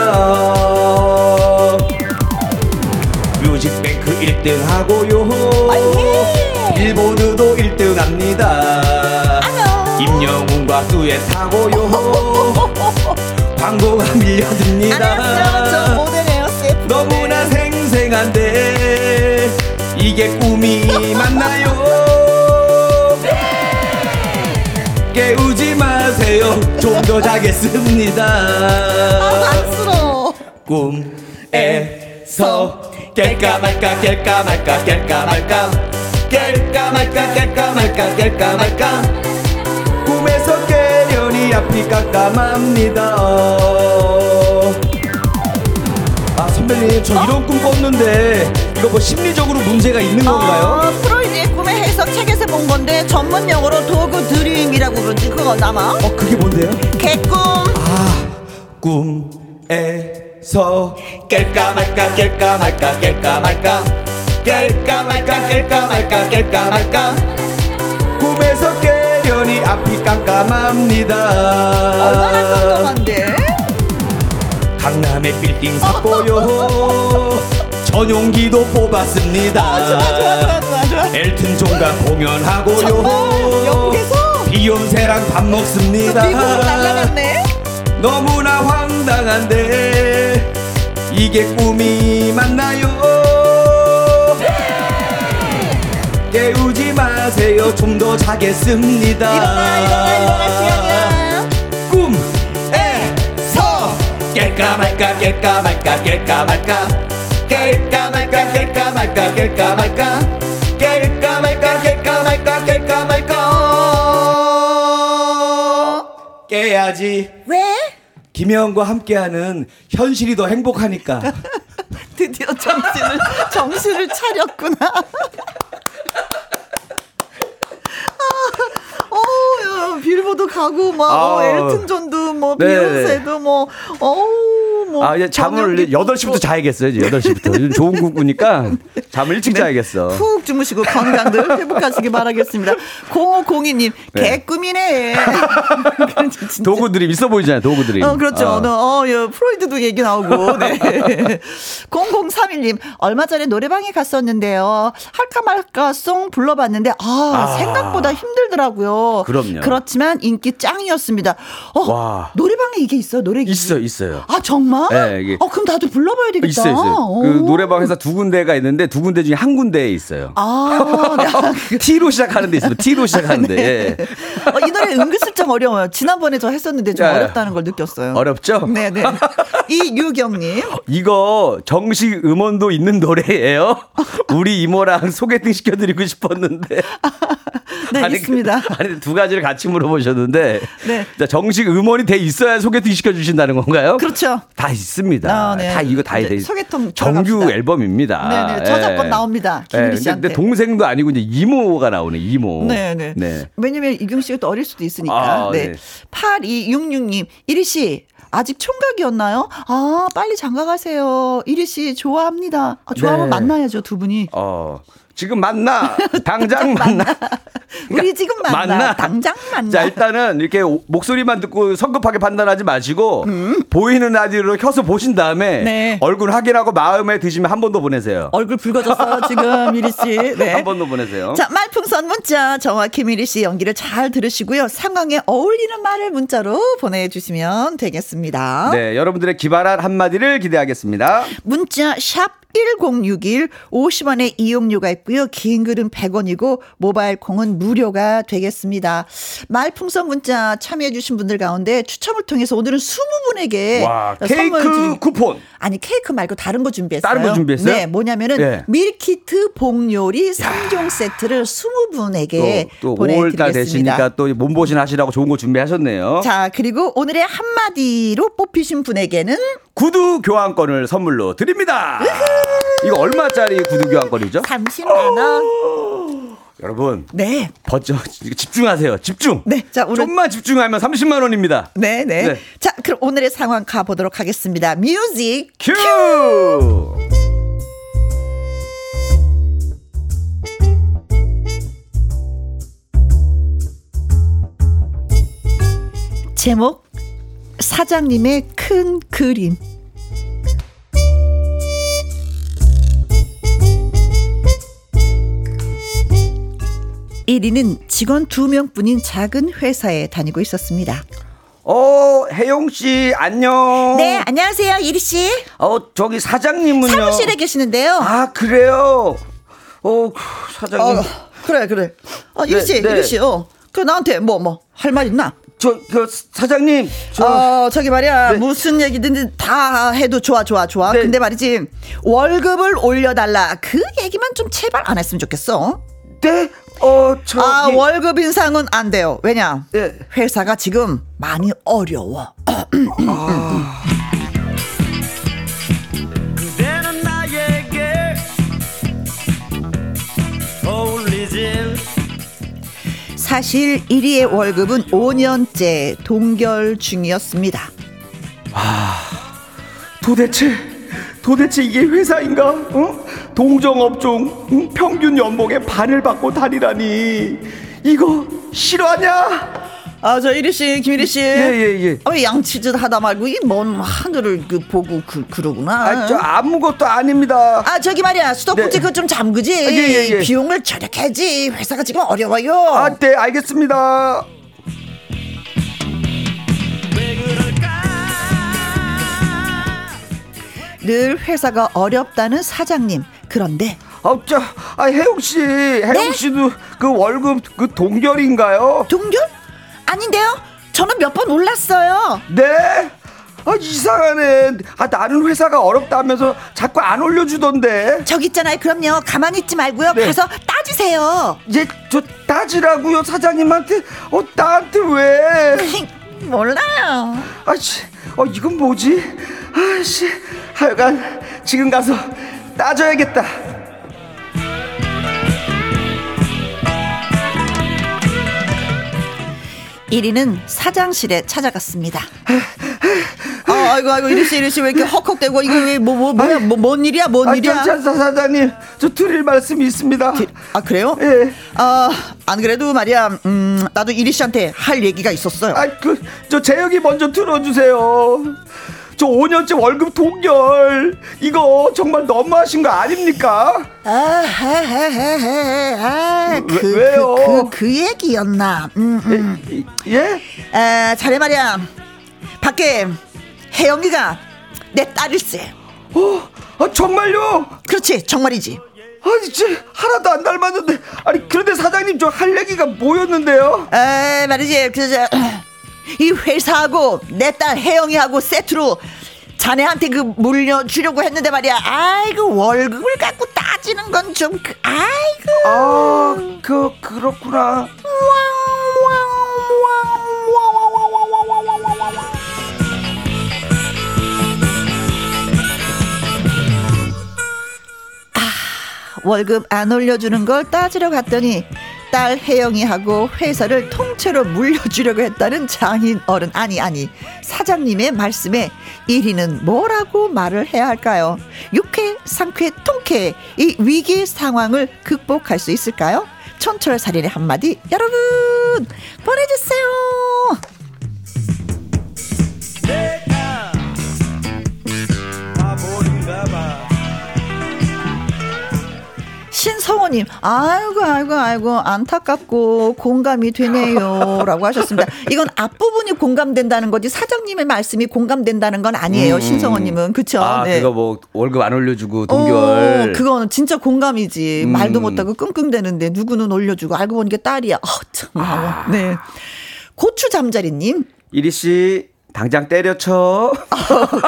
뮤직뱅크 1등 하고요. 빌보드도 1등 합니다. 임영웅과 듀엣하고요 *laughs* 광고가 밀려듭니다. 모델이에요. 너무나 생생한데 이게 꿈이 맞나요? 깨우지 마세요. 좀 더 자겠습니다. 안쓰러워. 꿈에서 깰까 말까 깰까 말까 깰까 말까 깰까 말까 깰까 말까 깰까 말까. 꿈에서 앞이 깜깜합니다 아 선배님 저 이런 꿈 꿨는데 이거 뭐 심리적으로 문제가 있는 건가요? 어, 프로이드의 꿈의 해석 책에서 본 건데 전문 용어로 dog dream이라고 그러지 그거 남아? 어 그게 뭔데요? 개꿈 아 꿈에서 깰까 말까 깰까 말까 깰까 말까 깰까 말까 깰까 말까 깰까 말까 꿈에서 깨려니 앞이 깜깜합니다. 얼마나 깜깜한데? 강남의 빌딩 샀고요 전용기도 뽑았습니다. 아, 좋아 좋아 좋아 좋아 좋아. 엘튼 존과 공연하고요. 정말 영국에서? 비욘세랑 밥 먹습니다. 미국으로 날라갔네. 너무나 황당한데 이게 꿈이 맞나요? 깨우 지 마세요. 좀 더 자겠습니다. 일어나 일어나 일어나 시간이야. 꿈에서 깰까 말까 깰까 말까 깰까 말까. 깰까 말까 깰까 말까 깰까 말까. 깰까 말까 깰까 말까 깰까 말까. 깨야지. 왜? 김혜영과 함께하는 현실이 더 행복하니까. *laughs* 드디어 정신을 정신을 차렸구나. 아, 어, 야, 빌보드 가고 막 어, 아. 엘튼 존도 뭐 네. 비욘세도 뭐 어우 뭐 아 이제 잠을 정영기 8시부터 자야겠어요 이제 8시부터 요즘 좋은 꿈 꾸니까 잠을 일찍 자야겠어 푹 주무시고 건강들 *laughs* 회복하시기 바라겠습니다. 0502님 네. 개꿈이네. *laughs* 도구들이 있어 보이잖아요 도구들이 어, 그렇죠. 어. 어, 어, 예, 프로이드도 얘기 나오고. 네. *laughs* 0031님, 얼마 전에 노래방에 갔었는데요. 할까 말까 송 불러봤는데, 아, 아. 생각보다 힘들더라고요. 그럼요. 그렇지만 인기 짱이었습니다. 어, 와. 노래방에 이게 있어요? 노래 있어 있어요 아, 정말? 네, 이게- 어, 그럼 나도 불러봐야 되겠다. 있어요 있어요 오. 그 노래방에서 두 군데가 있는데 두 군데 중에 한 군데에 있어요 아, 네. *laughs* T로 시작하는 데 있어요 T로 시작하는데 예. 어, 이 노래 은근슬쩍 어려워요. 지난번에 저 했었는데 좀 야, 야. 어렵다는 걸 느꼈어요. 어렵죠? 네 네. 이유경님. *laughs* 이거 정식 음원도 있는 노래예요. *laughs* 우리 이모랑 소개팅 시켜드리고 싶었는데. *laughs* 네, 아니, 있습니다. 그- *laughs* 아니 두 가지를 같이 물어보셨는데. 네. 자, 정식 음원이 돼 있어야 소개팅 시켜주신다는 건가요? 그렇죠. 다 있습니다. 아, 네. 다 이거 다 이제 돼. 소개팅 정규 들어갑시다. 앨범입니다. 네네. 저작권 나옵니다. 김일희 근데- 씨한테. 근데 동생도 아니고 이제 이모가 나오네. 이모. 네네. 네. 왜냐면 이경 씨가 또 어릴 수도 있으니까. 아, 네. 네. 8266님, 이리 씨. 아직 총각이었나요? 아, 빨리 장가 가세요. 이리 씨, 좋아합니다. 아, 좋아하면 네. 만나야죠, 두 분이. 어. 지금 만나. *laughs* 당장 만나. 우리 지금 만나. 만나. 당장 만나. 자, 일단은 이렇게 오- 목소리만 듣고 성급하게 판단하지 마시고 보이는 라디오로 켜서 보신 다음에 음. 네. 얼굴 확인하고 마음에 드시면 한 번 더 보내세요. 얼굴 붉어졌어요, 지금, 이리 씨. *laughs* 네. 한 번 더 보내세요. 자, 말풍선 문자 정확히 미리 씨 연기를 잘 들으시고요. 상황에 어울리는 말을 문자로 보내 주시면 되겠습니다. 네, 여러분들의 기발한 한마디를 기대하겠습니다. 문자 샵 1061 50원의 이용료가 있고요. 긴 글은 100원이고 모바일 콩은 무료가 되겠습니다. 말풍선 문자 참여해 주신 분들 가운데 추첨을 통해서 오늘은 20분에게 와, 케이크 드리- 쿠폰. 아니 케이크 말고 다른 거 준비했어요. 다른 거 준비했어요? 네, 뭐냐면은 예. 밀키트 복요리 3종 세트를 20분에게 또, 또 보내드리겠습니다. 5월달 되시니까 또 몸보신 하시라고 좋은 거 준비하셨네요. 자, 그리고 오늘의 한마디로 뽑히신 분에게는 구두 교환권을 선물로 드립니다. 이거 얼마짜리 구두 교환권이죠? 30만 원. 여러분, 네. 버텨 집중하세요. 집중. 네, 자, 오늘- 좀만 집중하면 30만 원입니다. 네, 네, 네. 자, 그럼 오늘의 상황 가 보도록 하겠습니다. 뮤직. 큐! 제목 사장님의 큰 그림 1위는 직원 두명뿐인 작은 회사에 다니고 있었습니다. 어, 혜영 씨 안녕. 네, 안녕하세요, 이리 씨. 어, 저기 사장님은요. 사무실에 계시는데요. 아, 그래요. 어, 사장님. 어, 그래, 그래. 어, 이리 씨, 네, 네. 이리 씨. 어. 그 나한테 뭐 뭐 할 말 있나? 저 그 사장님. 저 어, 저기 말이야. 네. 무슨 얘기든지 다 해도 좋아, 좋아, 좋아. 네. 근데 말이지. 월급을 올려달라. 그 얘기만 좀 제발 안 했으면 좋겠어. 네. 어, 저기 아, 월급 인상은 안 돼요. 왜냐? 네. 회사가 지금 많이 어려워. 어울리질 사실 1위의 월급은 5년째 동결 중이었습니다. 도대체 도대체 이게 회사인가? 어? 동정업종 응? 평균 연봉의 반을 받고 다니라니 이거 실화냐? 아, 저 이리 씨, 김일희 씨. 예예 예. 어, 왜 양치질 하다 말고 이 먼 하늘을 그 보고 그 그러구나. 아, 저 아무것도 아닙니다. 아 저기 말이야 수도꼭지 네. 그거 좀 잠그지 아, 예, 예, 예. 비용을 절약해야지 회사가 지금 어려워요 아, 네, 알겠습니다. 늘 회사가 어렵다는 사장님 그런데 아, 저, 아, 혜영 씨, 혜영 네? 씨도 그 월급 그 동결인가요? 동결? 아닌데요 저는 몇 번 올랐어요 네? 아, 이상하네. 아, 나는 회사가 어렵다면서 자꾸 안 올려주던데. 저기 있잖아요 그럼요 가만히 있지 말고요 네. 가서 따지세요 이제 저 따지라고요, 사장님한테. 어, 나한테 왜? *laughs* 몰라요 아씨, 어, 이건 뭐지? 아씨, 하여간 지금 가서 따져야겠다. 일위는 사장실에 찾아갔습니다 아, 아이고 아이고 이리 씨 이리 씨 왜 이렇게 헉헉대고 이거 왜뭐 뭐 뭐야 뭐, 뭔 일이야 뭔 아, 일이야 저, 저, 사장님, 저 드릴 말씀이 있습니다. 아 그래요? 예. 아, 안 그래도 말이야, 음, 나도 이리 씨한테 할 얘기가 있었어요. 아, 그, 저 제혁이 먼저 들어주세요. 저 5년째 월급 동결. 이거 정말 너무하신 거 아닙니까? 아, 헤헤헤헤, 아, 그, 왜- 왜요? 그, 그, 그 얘기였나. 음, 음. 예? 아, 잘해 말이야. 밖에 혜영이가 내 딸일세. 어, 아, 정말요? 그렇지, 정말이지. 아니, 진 하나도 안 닮았는데. 아니, 그런데 사장님 저 할 얘기가 뭐였는데요? 아, 말이지. 그저 이 회사하고 내 딸 혜영이하고 세트로 자네한테 그 물려주려고 했는데 말이야. 아이고 월급을 갖고 따지는 건좀 그, 아이고. 아, 그, 그렇구나. 월급 안 올려주는 걸 따지러 갔더니 딸 혜영이하고 회사를 통째로 물려주려고 했다는 장인 어른 아니 아니 사장님의 말씀에 1위는 뭐라고 말을 해야 할까요? 육회 상쾌 통쾌 이 위기 상황을 극복할 수 있을까요? 천철살인의 한마디 여러분 보내주세요. 내가 바보인가 봐 신성호님, 아이고, 아이고, 아이고, 안타깝고 공감이 되네요. *laughs* 라고 하셨습니다. 이건 앞부분이 공감된다는 거지, 사장님의 말씀이 공감된다는 건 아니에요. 음. 신성호님은. 그쵸? 아, 네. 그거 뭐 월급 안 올려주고 어, 동결. 그거는 진짜 공감이지. 음. 말도 못하고 끙끙대는데 누구는 올려주고 알고 보니까 딸이야. 어, 참. 네. 고추 잠자리님. 이리 씨 당장 때려쳐.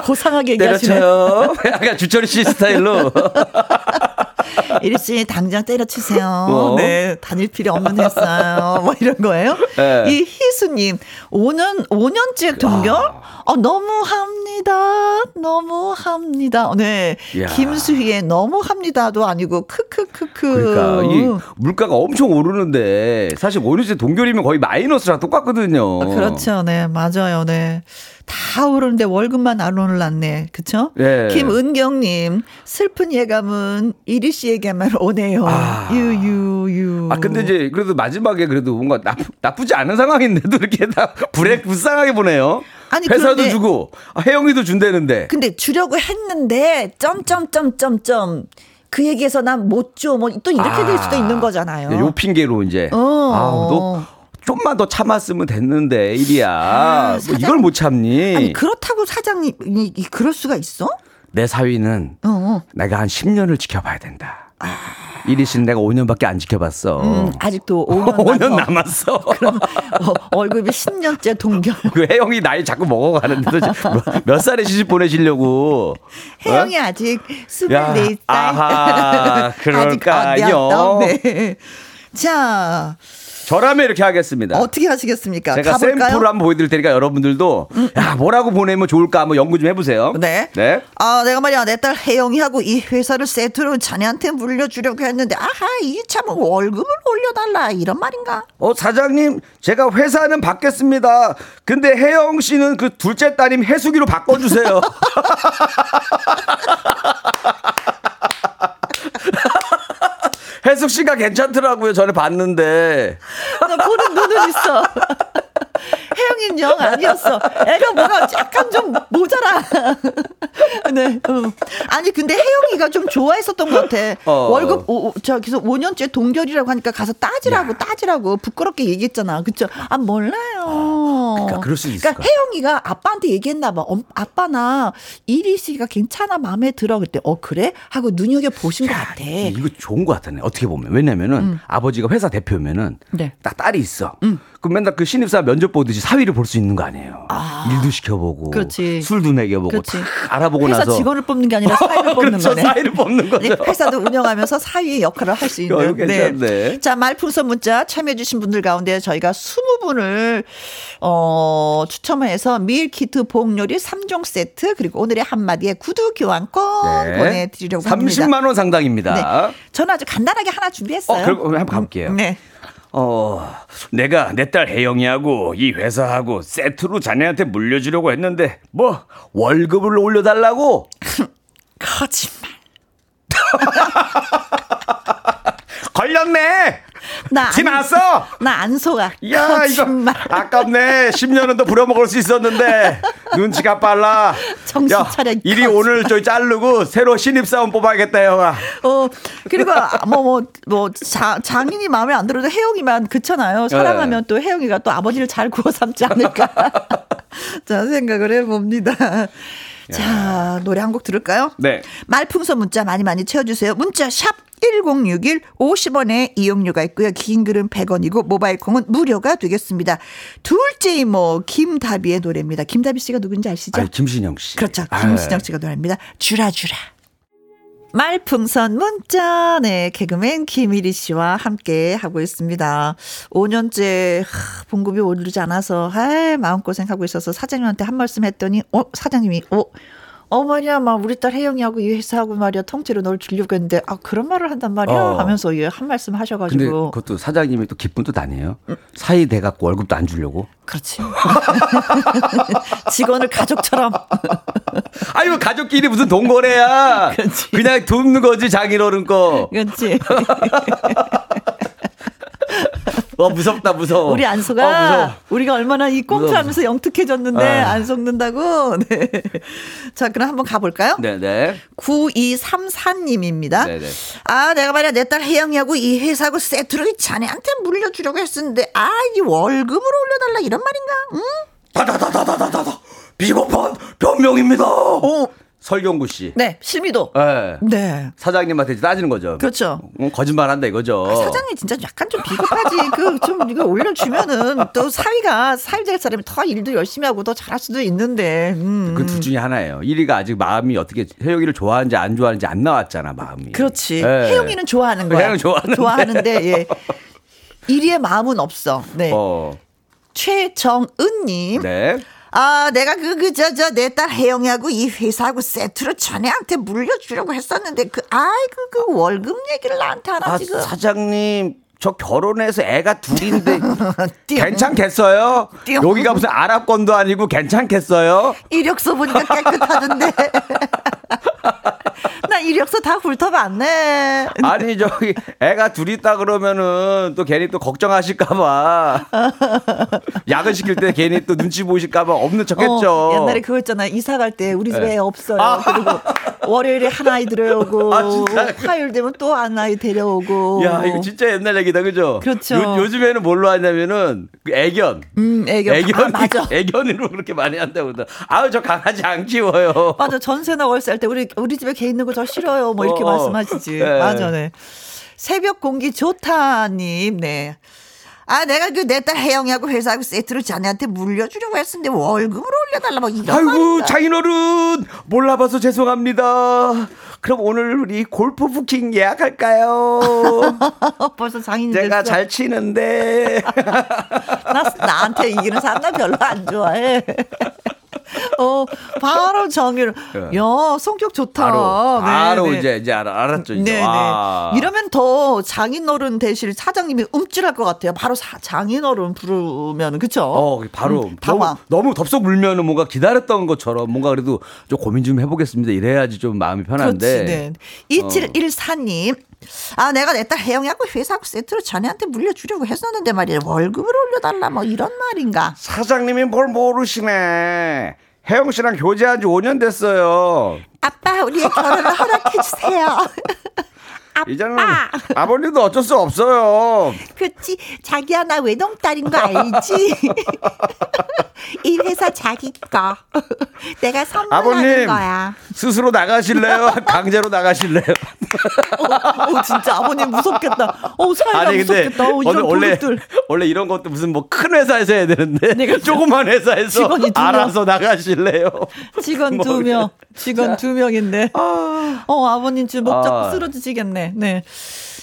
고상하게 얘기하시네. 때려쳐요. *laughs* 약간 주철이 씨 스타일로. *laughs* *laughs* 이리 씨 당장 때려치세요. 뭐? 네, 다닐 필요 없는 회사요. *laughs* 뭐 이런 거예요. 네. 이 희수님 5년 5년째 동결? 어, 너무합니다. 너무합니다. 네, 야. 김수희의 너무합니다도 아니고 크크크크. 그러니까 이 물가가 엄청 오르는데 사실 오류제 동결이면 거의 마이너스랑 똑같거든요. 그렇죠. 네, 맞아요. 네. 다 오르는데 월급만 안 올랐네. 그쵸? 네. 김은경님, 슬픈 예감은 이리 씨에게만 오네요. 아. 유유유. 아 근데 이제 그래도 마지막에 그래도 뭔가 나쁘, 나쁘지 않은 상황인데도 이렇게 다 불에 불쌍하게 보내요. 아니, 회사도 그런데- 주고 아, 혜영이도 준다는데. 근데 주려고 했는데 점점점점점 그 얘기해서 난 못 줘. 뭐 또 이렇게 될 수도 있는 거잖아요. 요 핑계로 이제 어. 아 너 좀만 더 참았으면 됐는데 일이야. 아, 뭐 사장- 이걸 못 참니? 아니 그렇다고 사장님이 이- 그럴 수가 있어? 내 사위는 어, 어. 내가 한 10년을 지켜봐야 된다. 이리 씨는 내가 5년밖에 안 지켜봤어. 음, 아직도 5년, 5년 남아. 남았어. *laughs* 어, 월급이 10년째 동결. *laughs* 그 혜영이 나이 자꾸 먹어가는데도 지금 몇, 몇 살에 시집 보내시려고? 혜영이 아직 어? 야, 24살. 아하, *laughs* 그럴까요? 어렸다. 네. 자, 저라면 이렇게 하겠습니다. 어떻게 하시겠습니까? 제가 가볼까요? 음. 샘플을 한번 보여드릴 테니까 여러분들도 야 뭐라고 보내면 좋을까 한번 연구 좀 해보세요. 네. 네. 아, 내가 말이야, 내 딸 혜영이하고 이 회사를 세트로 자네한테 물려주려고 했는데, 아하, 이 참 월급을 올려달라, 이런 말인가? 어 사장님 제가 회사는 받겠습니다. 근데 혜영 씨는 그 둘째 따님 해수기로 바꿔주세요. *laughs* *laughs* 해숙 씨가 괜찮더라고요. 전에 봤는데. 나 보는 눈은 있어. 혜영이는 영 아니었어. 애가 뭐가 약간 좀 모자라. *laughs* 네. 어. 아니 근데 혜영이가 좀 좋아했었던 것 같아. 어. 월급 오, 오, 저 그래서 5년째 동결이라고 하니까 가서 따지라고 따지라고 부끄럽게 얘기했잖아. 그쵸? 아 몰라요. 그러니까 그럴 수 있을 그러니까. 혜영이가 아빠한테 얘기했나 봐. 엄, 아빠 나 이리 씨가 괜찮아 마음에 들어 그때 어 그래 하고 눈여겨 보신 것 같아. 이거 좋은 것 같네. 어떻게 보면 왜냐면은 아버지가 회사 대표면은 음. 네. 음. 딱 딸이 있어. 그럼 맨날 그 신입사 면접 보듯이 사위를 볼 수 있는 거 아니에요. 일도 시켜보고, 그렇지. 술도 먹여보고, 그렇지. 다 알아보고 회사 나서 직원을 뽑는 게 아니라 사위를 *laughs* 뽑는 그렇죠. 거네. 사위를 뽑는 거죠. 네, 회사도 운영하면서 사위의 역할을 할수 어, 있는. 괜찮네. 자, 말풍선 문자 참여해주신 분들 가운데 저희가 20분을, 어, 추첨해서 밀키트 복요리 3종 세트, 그리고 오늘의 한마디에 구두 교환권 네. 보내드리려고 합니다. 30만 원 상당입니다. 네. 저는 아주 간단하게 하나 준비했어요. 어, 그럼 한번 가볼게요. 네. 어, 내가 내 딸 혜영이하고 이 회사하고 세트로 자네한테 물려주려고 했는데 뭐 월급을 올려달라고? *laughs* 거짓말. *laughs* 걸렸네. 나지 안- 났어. 나 안 속아. 야 이거. 아깝네. 10년은 더 부려먹을 수 있었는데 눈치가 빨라. 정신 야, 차려, 이 이리. 오늘 저희 자르고 새로 신입사원 뽑아야겠다 형아. 어, 그리고 뭐, 뭐, 뭐, 자, 장인이 마음에 안 들어도 혜영이만 그렇잖아요. 사랑하면 또 혜영이가 또 아버지를 잘 구워 삼지 않을까. *laughs* 자, 생각을 해봅니다. 자, 노래 한 곡 들을까요? 네. 말풍선 문자 많이 많이 채워주세요. 문자 샵 1061 50원의 이용료가 있고요. 긴 글은 100원이고 모바일 콩은 무료가 되겠습니다. 둘째 이모 김다비의 노래입니다. 김다비 씨가 누군지 아시죠? 아 김신영 씨. 그렇죠. 아, 김신영 씨가 노래합니다. 주라주라. 말풍선 문자, 네, 개그맨 김일희 씨와 함께 하고 있습니다. 5년째 하, 봉급이 오르지 않아서, 아 마음고생하고 있어서 사장님한테 한 말씀 했더니, 어, 사장님이, 어, 어머니야, 막 우리 딸 혜영이하고 이 회사하고 말이야, 통째로 널 주려고 했는데, 아, 그런 말을 한단 말이야? 어. 하면서 예, 한 말씀 근데 하셔가지고. 그것도 사장님이 또 기쁜 뜻 아니에요? 사이 돼 갖고 월급도 안 주려고? 그렇지. *laughs* 직원을 가족처럼. *laughs* 아유 가족끼리 무슨 동거래야. 그렇지. 그냥 돕는 거지 장인어른 거. 그렇지. *laughs* 어, 무섭다, 무서워. 우리 안소가 어. 우리가 얼마나 이 꽁트하면서 영특해졌는데 아. 안 속는다고. *laughs* 네. 자, 그럼 한번 가볼까요? 네네. 9234님입니다. 네네. 아, 내가 말이야, 내 딸 혜영이하고 이 회사하고 세트로 이 자네한테 물려주려고 했었는데, 아, 이 월급을 올려달라, 이런 말인가? 응? 다다다다다다다. 비겁한 변명입니다. 어, 설경구 씨. 네, 실미도. 네. 네. 사장님한테 이제 따지는 거죠. 그렇죠. 어, 거짓말 한다 이거죠. 아, 사장님 진짜 약간 좀 비겁하지. 그 좀 이거 올려주면은 또 사위가 사위 될 사람이 더 일도 열심히 하고 더 잘할 수도 있는데. 음. 그둘 중에 하나예요. 1위가 아직 마음이 어떻게 혜영이를 좋아하는지 안 좋아하는지 안 나왔잖아 마음이. 그렇지. 네. 혜영이는 좋아하는 거야. 혜영이 좋아하는데. 좋아하는데 예. *laughs* 1위의 마음은 없어. 네. 어. 최정은님. 네. 아, 내가 그, 그, 저, 저, 내 딸 혜영이하고 이 회사하고 세트로 자네한테 물려주려고 했었는데, 그, 아이, 그, 그 월급 얘기를 나한테 하나 아 지금. 사장님 저 결혼해서 애가 둘인데 *laughs* 띵. 괜찮겠어요? 띵. 여기가 무슨 아랍권도 아니고 괜찮겠어요? 이력서 보니까 깨끗하던데. *laughs* 나 이력서 다 훑어봤네. 아니 저기 애가 둘 있다 그러면은 또 괜히 또 걱정하실까봐 *laughs* 야근 시킬 때 괜히 또 눈치 보실까봐 없는 척했죠. 어, 옛날에 그거 있잖아. 이사 갈 때 우리 집에 네. 애 없어요. 아. 그리고 월요일에 한 아이 들여오고, *laughs* 아? 화요일 되면 또 한 아이 데려오고. 야 이거 진짜 옛날 얘기다 그죠? 그렇죠. 요, 즘에는 뭘로 하냐면은 그 애견. 음, 애견. 아, 맞아. *laughs* 애견으로 그렇게 많이 한다고 아우 저 강아지 안 키워요. 맞아. 전세나 월세 할 때 우리 우리 집에 개 있는 거 저 싫어요. 뭐 이렇게 어, 어. 말씀하시지. 네. 맞아, 네. 새벽 공기 좋다님, 네. 아, 내가 그 내 딸 혜영이하고 회사하고 세트를 자네한테 물려주려고 했었는데 월급을 올려달라 뭐 이런 아이고. 장인어른 몰라봐서 죄송합니다. 그럼 오늘 우리 골프 부킹 예약할까요? *laughs* 벌써 장인이 제가 됐어. 잘 치는데 *laughs* 나, 나한테 이기는 사람 나 별로 안 좋아해. 어, 바로 정의를. 야, 성격 좋다. 예. 바로 바로 네, 네. 이제 이제 알았죠 이제. 네네. 와. 이러면 더 장인어른 대실 사장님이 움찔할 것 같아요. 바로 사, 장인어른 부르면 그쵸? 어, 바로 음, 당황. 너무, 너무 덥석 물면은 뭔가 기다렸던 것처럼 뭔가 그래도 좀 고민 좀 해보겠습니다. 이래야지 좀 마음이 편한데. 그렇지, 네. 2714님. 아, 내가 내 딸 혜영이하고 회사하고 세트로 자네한테 물려주려고 했었는데 말이야. 월급을 올려달라 뭐 이런 말인가. 사장님이 뭘 모르시네. 혜영 씨랑 교제한 지 5년 됐어요. 아빠, 우리의 결혼을 허락해주세요. *laughs* 이제는 아버님도 어쩔 수 없어요. 그렇지. 자기야, 나 외동딸인 거 알지? *laughs* 이 회사 자기 거. 내가 선물하는 아버님 거야. 스스로 나가실래요? *laughs* 강제로 나가실래요? 어, 진짜 아버님 무섭겠다. 어, 사이가 무섭겠다. 어, 이런 원래 도둑들. 원래 이런 것도 무슨 뭐 큰 회사에서 해야 되는데. 조그만 회사에서. 알아서 나가실래요? 직원 뭐두 명, 직원 두 명인데. 어, 아버님 지금 목 잡고 아. 쓰러지시겠네. 네.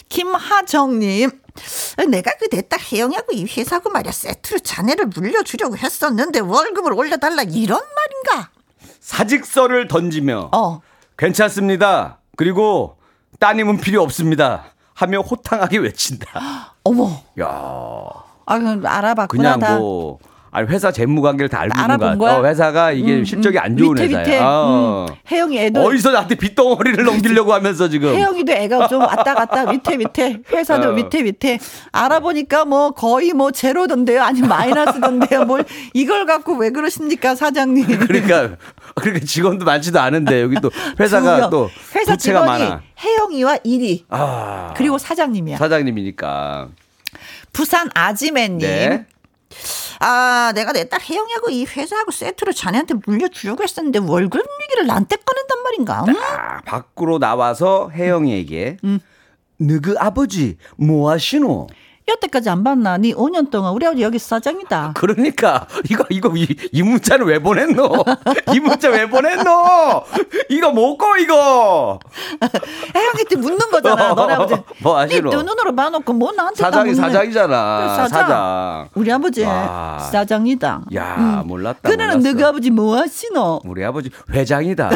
김하정님. 내가 그내딸 혜영이하고 이 회사고 말이야 세트로 자네를 물려주려고 했었는데 월급을 올려달라 이런 말인가? 사직서를 던지며 어. 괜찮습니다. 그리고 따님은 필요 없습니다. 하며 호탕하게 외친다. *gasps* 어머. 야, 아, 알아봤구나. 그냥 다. 뭐 아니 회사 재무 관계를 다 알고 있는 알아본 거 같아. 거야? 어, 회사가 이게 음, 실적이 음. 안 좋은 밑에, 회사야. 밑에. 어. 음. 혜영이 애도 어디서 나한테 빚덩어리를 넘기려고 하면서 지금. 혜영이도 애가 좀 왔다 갔다 밑에 밑에 회사도 어. 밑에 밑에 알아보니까 뭐 거의 뭐 제로던데요 아니면 마이너스던데요 뭘 이걸 갖고 왜 그러십니까 사장님 그러니까 그러니까 직원도 많지도 않은데 여기 또 *laughs* 두 회사가 명. 또 회사 부채가 직원이 많아. 혜영이와 일이 아. 그리고 사장님이야 사장님이니까. 부산 아지매님 네. 아 내가 내 딸 혜영이하고 이 회사하고 세트로 자네한테 물려주려고 했었는데 월급 얘기를 나한테 꺼낸단 말인가 응? 아, 밖으로 나와서 혜영이에게 음. 너그 아버지 뭐 하시노? 여태까지 안 봤나 니 5년 동안 우리 아버지 여기 사장이다 *laughs* 그러니까 이거 이거 이, 이 문자는 왜 보냈노? *laughs* 이 문자 왜 보냈노? 이거 뭐고 이거? 혜영이한테 묻는 거잖아 너네 아버지 *laughs* 뭐 하시노? 니두 눈으로 봐놓고 뭐 나한테 딱 사장이. 사장이잖아. 그래, 사장. 사장. 우리 아버지 와. 사장이다. 야 몰랐다. 그네는 몰랐어. 너희 아버지 뭐 하시노? 우리 아버지 회장이다.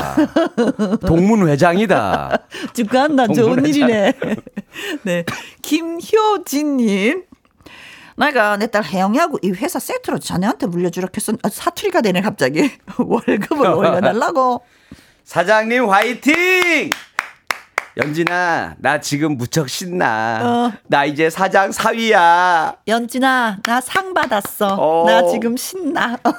동문 회장이다. 축하한다. 좋은 동물회장. 일이네. 네. 김효진님. 내가 내 딸 혜영이하고 이 회사 세트로 자네한테 물려주려고 했었 아, 사투리가 되네 갑자기 *laughs* 월급을 올려달라고 사장님 화이팅! 연진아, 나 지금 무척 신나. 어. 나 이제 사장 사위야. 연진아, 나 상 받았어. 어. 나 지금 신나. 어,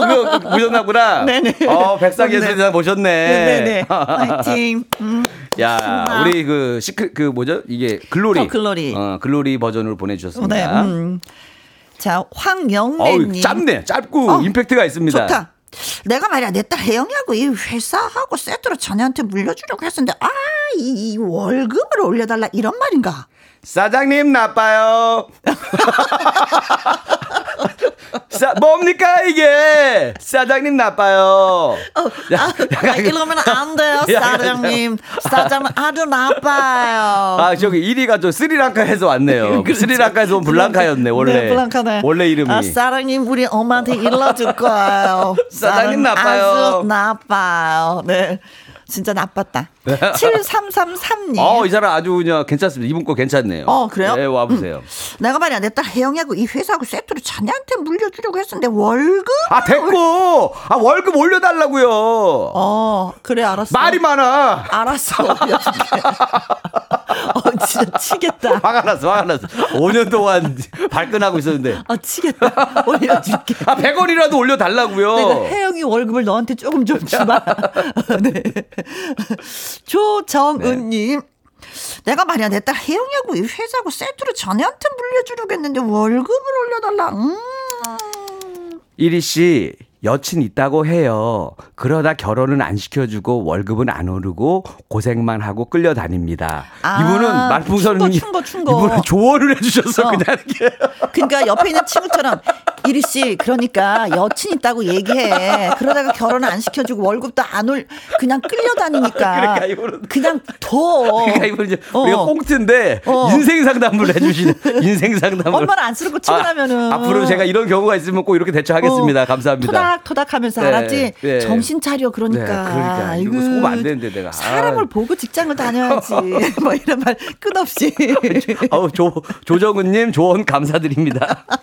그거 그 보셨나구나. *laughs* 네네. 어, 백상 예술대상 보셨네. 네네. *laughs* 화이팅. 음. 야. 우리 그 시크 그 뭐죠? 이게 Glory. The Glory. 어, Glory 버전으로 보내 주셨습니다. 네. 음. 자, 어우, 황영래 님. 짧네. 짧고 어, 임팩트가 있습니다. 좋다. 내가 말이야 내 딸 혜영이하고 이 회사하고 세트로 자네한테 물려주려고 했었는데 아이이 월급을 올려달라 이런 말인가? 사장님 나빠요. *laughs* 사, 뭡니까 이게? 사장님 나빠요. 야, 아, 이러면 안 돼요 야, 사장님. 사장은 아주 나빠요. 아 저기 1위가 저 스리랑카에서 왔네요. *laughs* 그렇죠. 스리랑카에서 온 블랑카였네 원래. 네, 블랑카네. 원래 이름이. 아, 사장님 우리 엄마한테 일러줄 거예요. *laughs* 사장님 나빠요. 아주 나빠요. 네. 진짜 나빴다. 7333님. 어, 이 사람 아주 그냥 괜찮습니다. 이분 거 괜찮네요. 어, 그래요? 네, 와보세요. 내가 말이야 내 딸 혜영이하고 이 회사하고 세트로 자네한테 물려주려고 했었는데 월급? 아, 됐고! 아, 월급 올려달라고요 어 그래 알았어. 말이 많아! 알았어. *laughs* 어 진짜 치겠다. *laughs* 화가 났어, 화가 났어. 5년 동안 발끈하고 있었는데. 어 치겠다. 올려줄게. 아, 100원이라도 올려달라고요 내가 혜영이 월급을 너한테 조금 좀 주마. *laughs* 네. 조정은님. 내가 말이야 내 딸 혜영이하고 이 회사하고 세트로 자네한테 물려주려고 했는데 월급을 올려달라. 음. 이리 씨, 여친 있다고 해요. 그러다 결혼은 안 시켜주고 월급은 안 오르고 고생만 하고 끌려다닙니다. 아, 이분은 말풍선은 충고, 충고, 충고. 이분은 조언을 해주셨어 어. 그냥. 그러니까 옆에 있는 친구처럼 이리 씨 그러니까 여친 있다고 얘기해. 그러다가 결혼 안 시켜주고 월급도 안 올 그냥 끌려다니니까. *laughs* 그러니까 이분은- 그냥 둬. 그러니까 이분 이제 어. 우리가 꽁트인데 어. 인생 상담을 해주시는 *laughs* 인생 상담을. 얼마나 안쓰럽고 치고나면은. 아, 앞으로 제가 이런 경우가 있으면 꼭 이렇게 대처하겠습니다. 어, 감사합니다. 토닥토닥 하면서 네, 알았지. 네. 정신 차려 그러니까. 네, 그러니까. 이거 속으면 안 되는데 내가. 사람을 아. 보고 직장을 다녀야지. *laughs* 뭐 이런 말 끝없이. *laughs* 아우 조 조정은 님 조언 감사드립니다. *laughs*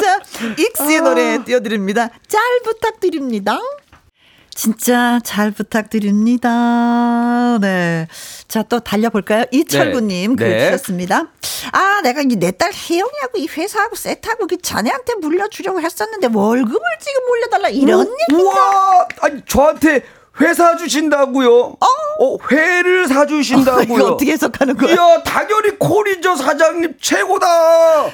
자, 익스의 노래 띄워드립니다. 잘 부탁드립니다. 진짜 잘 부탁드립니다. 네. 자, 또 달려볼까요? 이철구님, 네. 글 네. 주셨습니다. 아, 내가 이내딸 혜영이하고 이 회사하고 세트하고 그 자네한테 물려주려고 했었는데 월급을 지금 올려달라 이런 얘기. 우와, 아니 저한테 회 사주신다고요? 어, 회를 사주신다고요? 이거 어떻게 해석하는 거야? 이야, 당연히 콜이죠 사장님 최고다.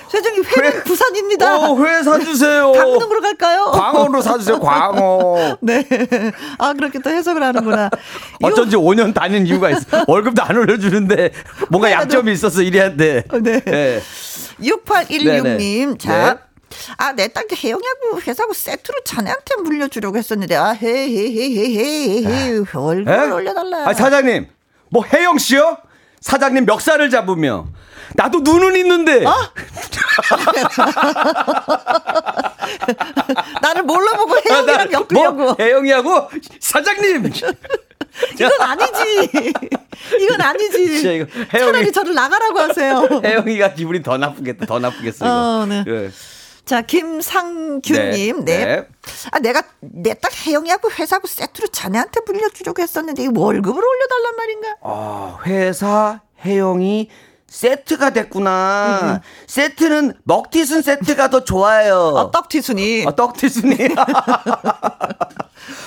세정이 회는 회- 부산입니다. 어, 회 사주세요. *laughs* 강릉으로 갈까요? 광어로 사주세요. 광어. *laughs* 네. 아, 그렇게 또 해석을 하는구나. *laughs* 어쩐지 5년 다닌 이유가 있어. 월급도 안 올려주는데 뭔가 약점이 있었어 이리한테. 네. 네. 6816님, 네네. 자. 네. 아, 내딸 혜영이하고 회사하고 세트로 자네한테 물려주려고 했었는데, 아, 헤헤헤헤헤헤, 월급을 에? 올려달라. 아 사장님, 뭐 혜영 씨요? 사장님 멱살을 잡으며 나도 눈은 있는데. 어? *laughs* 나를 뭘로 보고 혜영이랑 엮으려고. 뭐 혜영이하고 사장님. *laughs* 이건 아니지. 이건 아니지. *laughs* 진짜 이거 혜영이- 차라리 저를 나가라고 하세요. 혜영이가 기분이 더 나쁘겠다. 더 나쁘겠어 이거. 어, 네. 예. 자, 김상균님, 네. 네, 네. 아, 내가 내 딸 혜영이하고 회사하고 세트로 자네한테 물려주려고 했었는데, 이 월급을 올려달란 말인가? 아, 회사 혜영이 세트가 음, 됐구나. 세트는 먹튀순 세트가 더 좋아요. 어, 떡튀순이. 아, 떡튀순이. *laughs*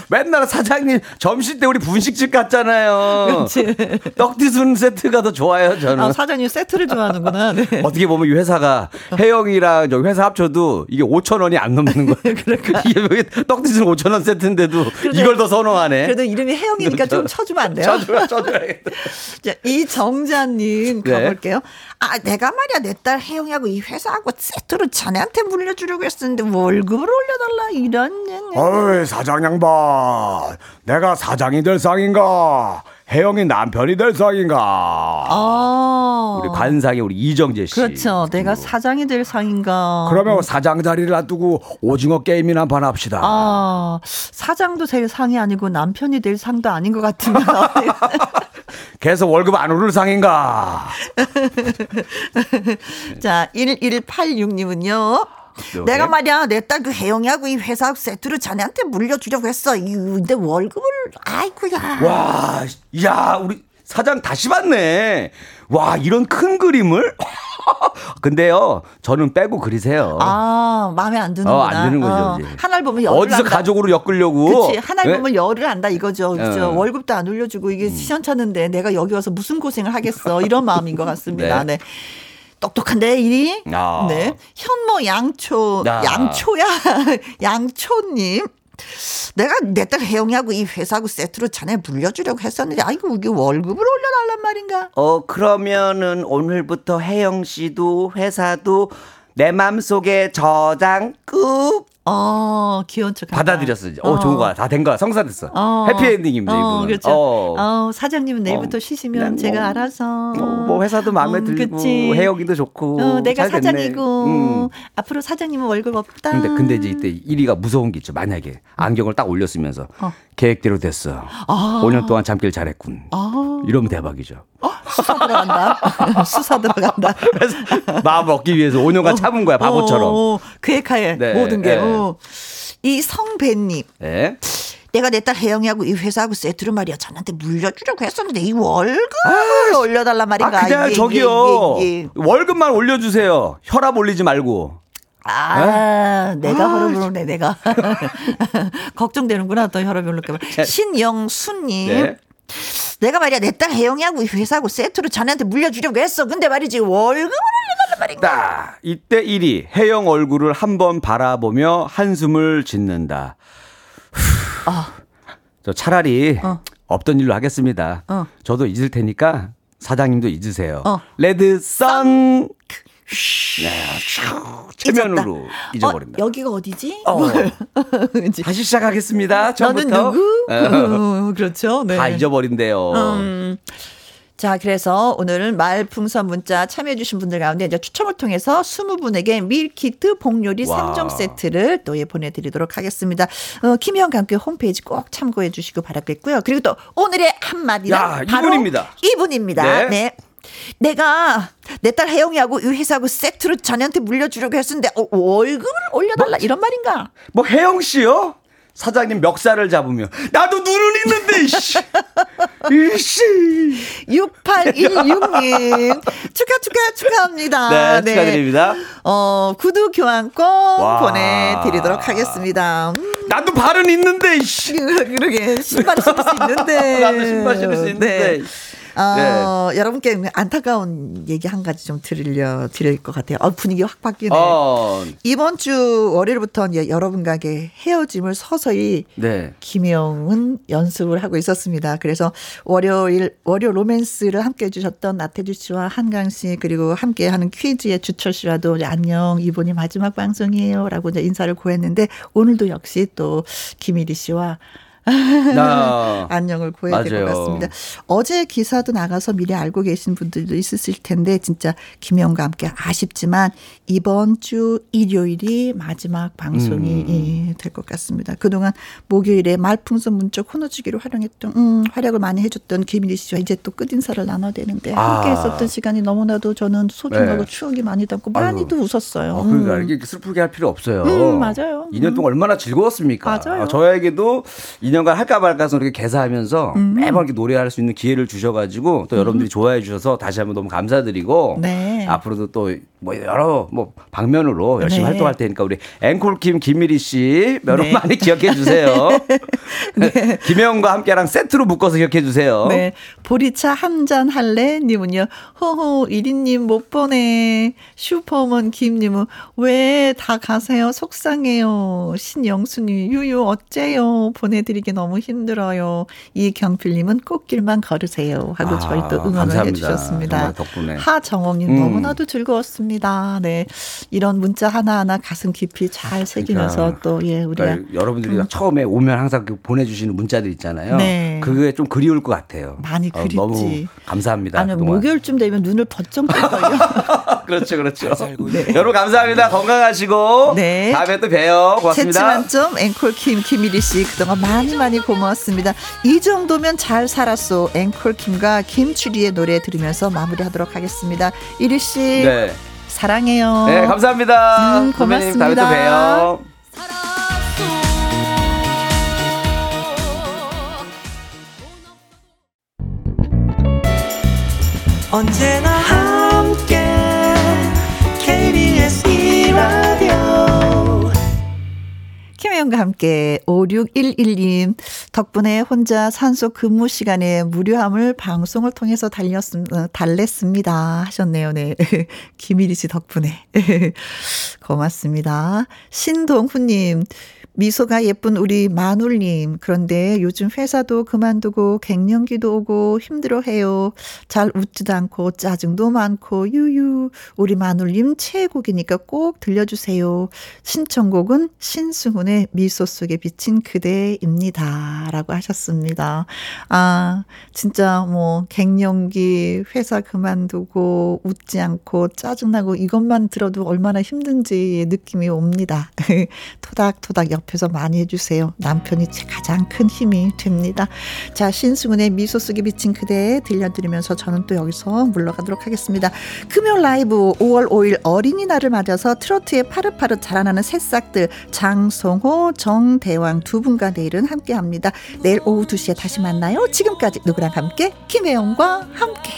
맨날 사장님 점심 때 우리 분식집 갔잖아요. 그렇지. 떡튀순 세트가 더 좋아요, 저는. 아, 사장님 세트를 좋아하는구나. 네. *laughs* 어떻게 보면 이 회사가 혜영이랑 저 회사 합쳐도 이게 5천 원이 안 넘는 거예요. *laughs* 그러니까. 이게 왜 떡튀순 5천 원 세트인데도 이걸 더 선호하네. 그래도 이름이 혜영이니까 좀 쳐주면 안 돼요? 쳐줘야 쳐줘야겠다. 자, 이정자님 네. 가볼게요. 아, 내가 말이야 내 딸 혜영이하고 이 회사하고 세트로 자네한테 물려주려고 했었는데 월급을 올려달라 이런. 어이 사장 양반 내가 사장이 될 상인가 혜영이 남편이 될 상인가 아, 우리 관상의 우리 이정재 씨. 그렇죠. 내가 사장이 될 상인가. 그러면 사장 자리를 놔두고 오징어 게임이나 한판 합시다 아, 사장도 될 상이 아니고 남편이 될 상도 아닌 것 같으면. *laughs* 계속 월급 안 오를 상인가 *laughs* 자, 1186님은요. 내가 말이야 내 딸 그 혜영이하고 이 회사 세트를 자네한테 물려주려고 했어. 이 근데 월급을 아이고야. 와, 야, 우리 사장 다시 봤네. 와, 이런 큰 그림을? *laughs* 근데요, 저는 빼고 그리세요. 아 마음에 안 드는구나. 어, 안 드는 거죠, 이제. 하나를 보면 열을 어디서 한다. 가족으로 엮으려고. 그치 하나를 네? 보면 열을 안다 이거죠. 그죠? 어. 음. 월급도 안 올려주고 이게 시원찮은데 내가 여기 와서 무슨 고생을 하겠어 이런 마음인 것 같습니다. *laughs* 네. 네. 똑똑한데 일이. 아. 네. 현모 양초 아. 양초야 *laughs* 양초님. 내가 내 딸 혜영이하고 이 회사하고 세트로 자네 물려주려고 했었는데 아이고 이게 월급을 올려달란 말인가? 어, 그러면은 오늘부터 혜영 씨도 회사도 내 맘속에 저장 꾹어 귀여운 척. 받아들였어. 이제. 어, 좋은 거야. 다 된 거야. 성사됐어. 어. 해피엔딩입니다, 어, 이분은. 그렇죠. 어. 어. 사장님은 내일부터 어. 쉬시면 네, 제가 뭐, 알아서. 어, 뭐 회사도 마음에 음, 들고 그치. 혜영이도 좋고 어, 내가. 사장이고 음. 앞으로 사장님은 월급 없다. 근데 근데 이제 이때 1위가 무서운 게 있죠. 만약에 안경을 딱 올렸으면서 어. 계획대로 됐어. 아. 5년 동안 잠길 잘했군. 아, 이러면 대박이죠. 수사 들어간다. *laughs* 수사 들어간다. *laughs* 마음 먹기 위해서 5년간 참은 거야 바보처럼. 어, 계획하에 네, 모든 게. 네. 어. 이 성배님. 네. 내가 내 딸 혜영이하고 이 회사하고 세트를 말이야 자네한테 물려주려고 했었는데 이 월급을 올려달란 아 말인가. 그냥 이게, 저기요 이게, 이게. 월급만 올려주세요. 혈압 올리지 말고. 아, 내가 아, 혈압을 오네, 내가. *laughs* 걱정되는구나, 또 혈압이 올릴까봐. 신영수님. 네. 내가 말이야, 내 딸 혜영이하고 이 회사하고 세트로 자네한테 물려주려고 했어. 근데 말이지, 월급을 올려달란. 딱 이때 1위 혜영 얼굴을 한번 바라보며 한숨을 짓는다. 아. 저 차라리 어. 없던 일로 하겠습니다. 어. 저도 잊을 테니까 사장님도 잊으세요. 어. Red sun. 네, 최면으로 잊었다. 잊어버린다. 어, 여기가 어디지? 어. *laughs* 그치. 다시 시작하겠습니다. 너는 처음부터. 누구? 어, 어, 그렇죠. 네. 다 잊어버린대요. 음. 자, 그래서 오늘은 말풍선 문자 참여해주신 분들 가운데 이제 추첨을 통해서 20분에게 밀키트 복요리 와. 3종 세트를 또 예, 보내드리도록 하겠습니다. 어, 김희영과 함께 홈페이지 꼭 참고해 주시고 바라겠고요. 그리고 또 오늘의 한마디는 야, 바로 이분입니다. 이분입니다. 네. 네. 내가 내 딸 혜영이하고 이 회사하고 세트로 자네한테 물려주려고 했었는데 어, 월급을 올려달라 이런 말인가? 뭐 혜영 씨요? 사장님 멱살을 잡으며 나도 눈은 있는데 이씨. 이씨. 6816님 *laughs* 축하 축하 축하합니다. 네, 축하드립니다. 어, 구두 교환권 와. 보내드리도록 하겠습니다. 음, 나도 발은 있는데 이씨. 그러게 신발 신을 수 있는데. *laughs* 나도 신발 신을 수 있는데. 네. 어, 여러분께 안타까운 얘기 한 가지 좀 드리려 드릴 것 같아요. 어, 분위기 확 바뀌네. 어, 이번 주 월요일부터 이제 여러분과 함께 헤어짐을 서서히 네. 김영은 연습을 하고 있었습니다. 그래서 월요일 월요 로맨스를 함께 해주셨던 나태주 씨와 한강 씨 그리고 함께하는 퀴즈의 주철 씨와도 안녕 이번이 마지막 방송이에요라고 이제 인사를 고했는데 오늘도 역시 또 김일희 씨와 나 *laughs* 안녕을 고해야 될 것. 같습니다. 어제 기사도 나가서 미리 알고 계신 분들도 있으실 텐데 진짜 김영과 함께 아쉽지만 이번 주 일요일이 마지막 방송이 음. 될것 같습니다. 그동안 목요일에 말풍선 문자 코너주기로 활용했던 음, 활약을 많이 해줬던 김일희 씨와 이제 또 끝인사를 나눠야 되는데 아. 함께 했었던 시간이 너무나도 저는 소중하고 네. 추억이 많이 담고 많이도 웃었어요. 어, 그러니까 음. 이렇게 슬프게 할 필요 없어요. 음, 맞아요. 2년 동안 얼마나 즐거웠습니까? 맞아요. 어, 저에게도 2년간 할까 말까 해서 이렇게 개사하면서 음. 매번 이렇게 노래할 수 있는 기회를 주셔가지고 또 여러분들이 좋아해 주셔서 다시 한번 너무 감사드리고 네. 앞으로도 또 뭐 여러 뭐 방면으로 열심히 네. 활동할 테니까 우리 앵콜킴 김미리 씨 여러분 네. 많이 기억해 주세요. *laughs* *laughs* 김혜영과 함께랑 세트로 묶어서 기억해 주세요. 네. 보리차 한 잔 할래? 님은요. 호호, 이리님 못 보내. 슈퍼먼 김님은 왜 다 가세요? 속상해요. 신영수님, 유유, 어째요? 보내드리 기 너무 힘들어요. 이경필님은 꽃길만 걸으세요. 하고 아, 저희 또 응원을 감사합니다. 해주셨습니다. 덕분에. 하정옥님, 음. 너무나도 즐거웠습니다. 네. 이런 문자 하나하나 가슴 깊이 잘 새기면서 그러니까. 또, 예, 우리가. 그러니까 여러분들이 처음에 오면 항상 그 보내주시는 문자들 있잖아요. 네. 그게 좀 그리울 것 같아요. 많이 어, 그립지. 너무 감사합니다. 아니면 그동안. 목요일쯤 되면 눈을 번쩍 뜰걸요. *laughs* 그렇죠, 그렇죠. 여러분 감사합니다. 건강하시고 네. 다음에 또 봬요. 고맙습니다. 채치만점 앵콜 김 김일희 씨 그동안 많이 많이 고마웠습니다. 이 정도면 잘 살았소. 앵콜 김과 김추리의 노래 들으면서 마무리하도록 하겠습니다. 이리 씨 네. 사랑해요. 네, 감사합니다. 음, 선배님, 다음에 또 고맙습니다. 봬요. 언제나 함께 김혜영과 함께 5611님 덕분에 혼자 산소 근무 시간에 무료함을 방송을 통해서 달렸음, 어, 달랬습니다 하셨네요. 네. *laughs* 김일희 씨 덕분에. *laughs* 고맙습니다. 신동훈님 미소가 예쁜 우리 마눌님. 그런데 요즘 회사도 그만두고 갱년기도 오고 힘들어해요. 잘 웃지도 않고 짜증도 많고 유유. 우리 마눌님 최애곡이니까 꼭 들려주세요. 신청곡은 신승훈의 미소 속에 비친 그대입니다. 라고 하셨습니다. 아, 진짜 뭐 갱년기 회사 그만두고 웃지 않고 짜증나고 이것만 들어도 얼마나 힘든지 느낌이 옵니다. *laughs* 토닥토닥 옆에서 많이 해주세요. 남편이 제 가장 큰 힘이 됩니다. 자, 신승훈의 미소 속에 비친 그대 들려드리면서 저는 또 여기서 물러가도록 하겠습니다. 금요 라이브 5월 5일 어린이날을 맞아서 트로트의 파릇파릇 자라나는 새싹들 장 성호, 정대왕 두 분과 내일은 함께 합니다. 내일 오후 2시에 다시 만나요. 지금까지 누구랑 함께 김혜영과 함께.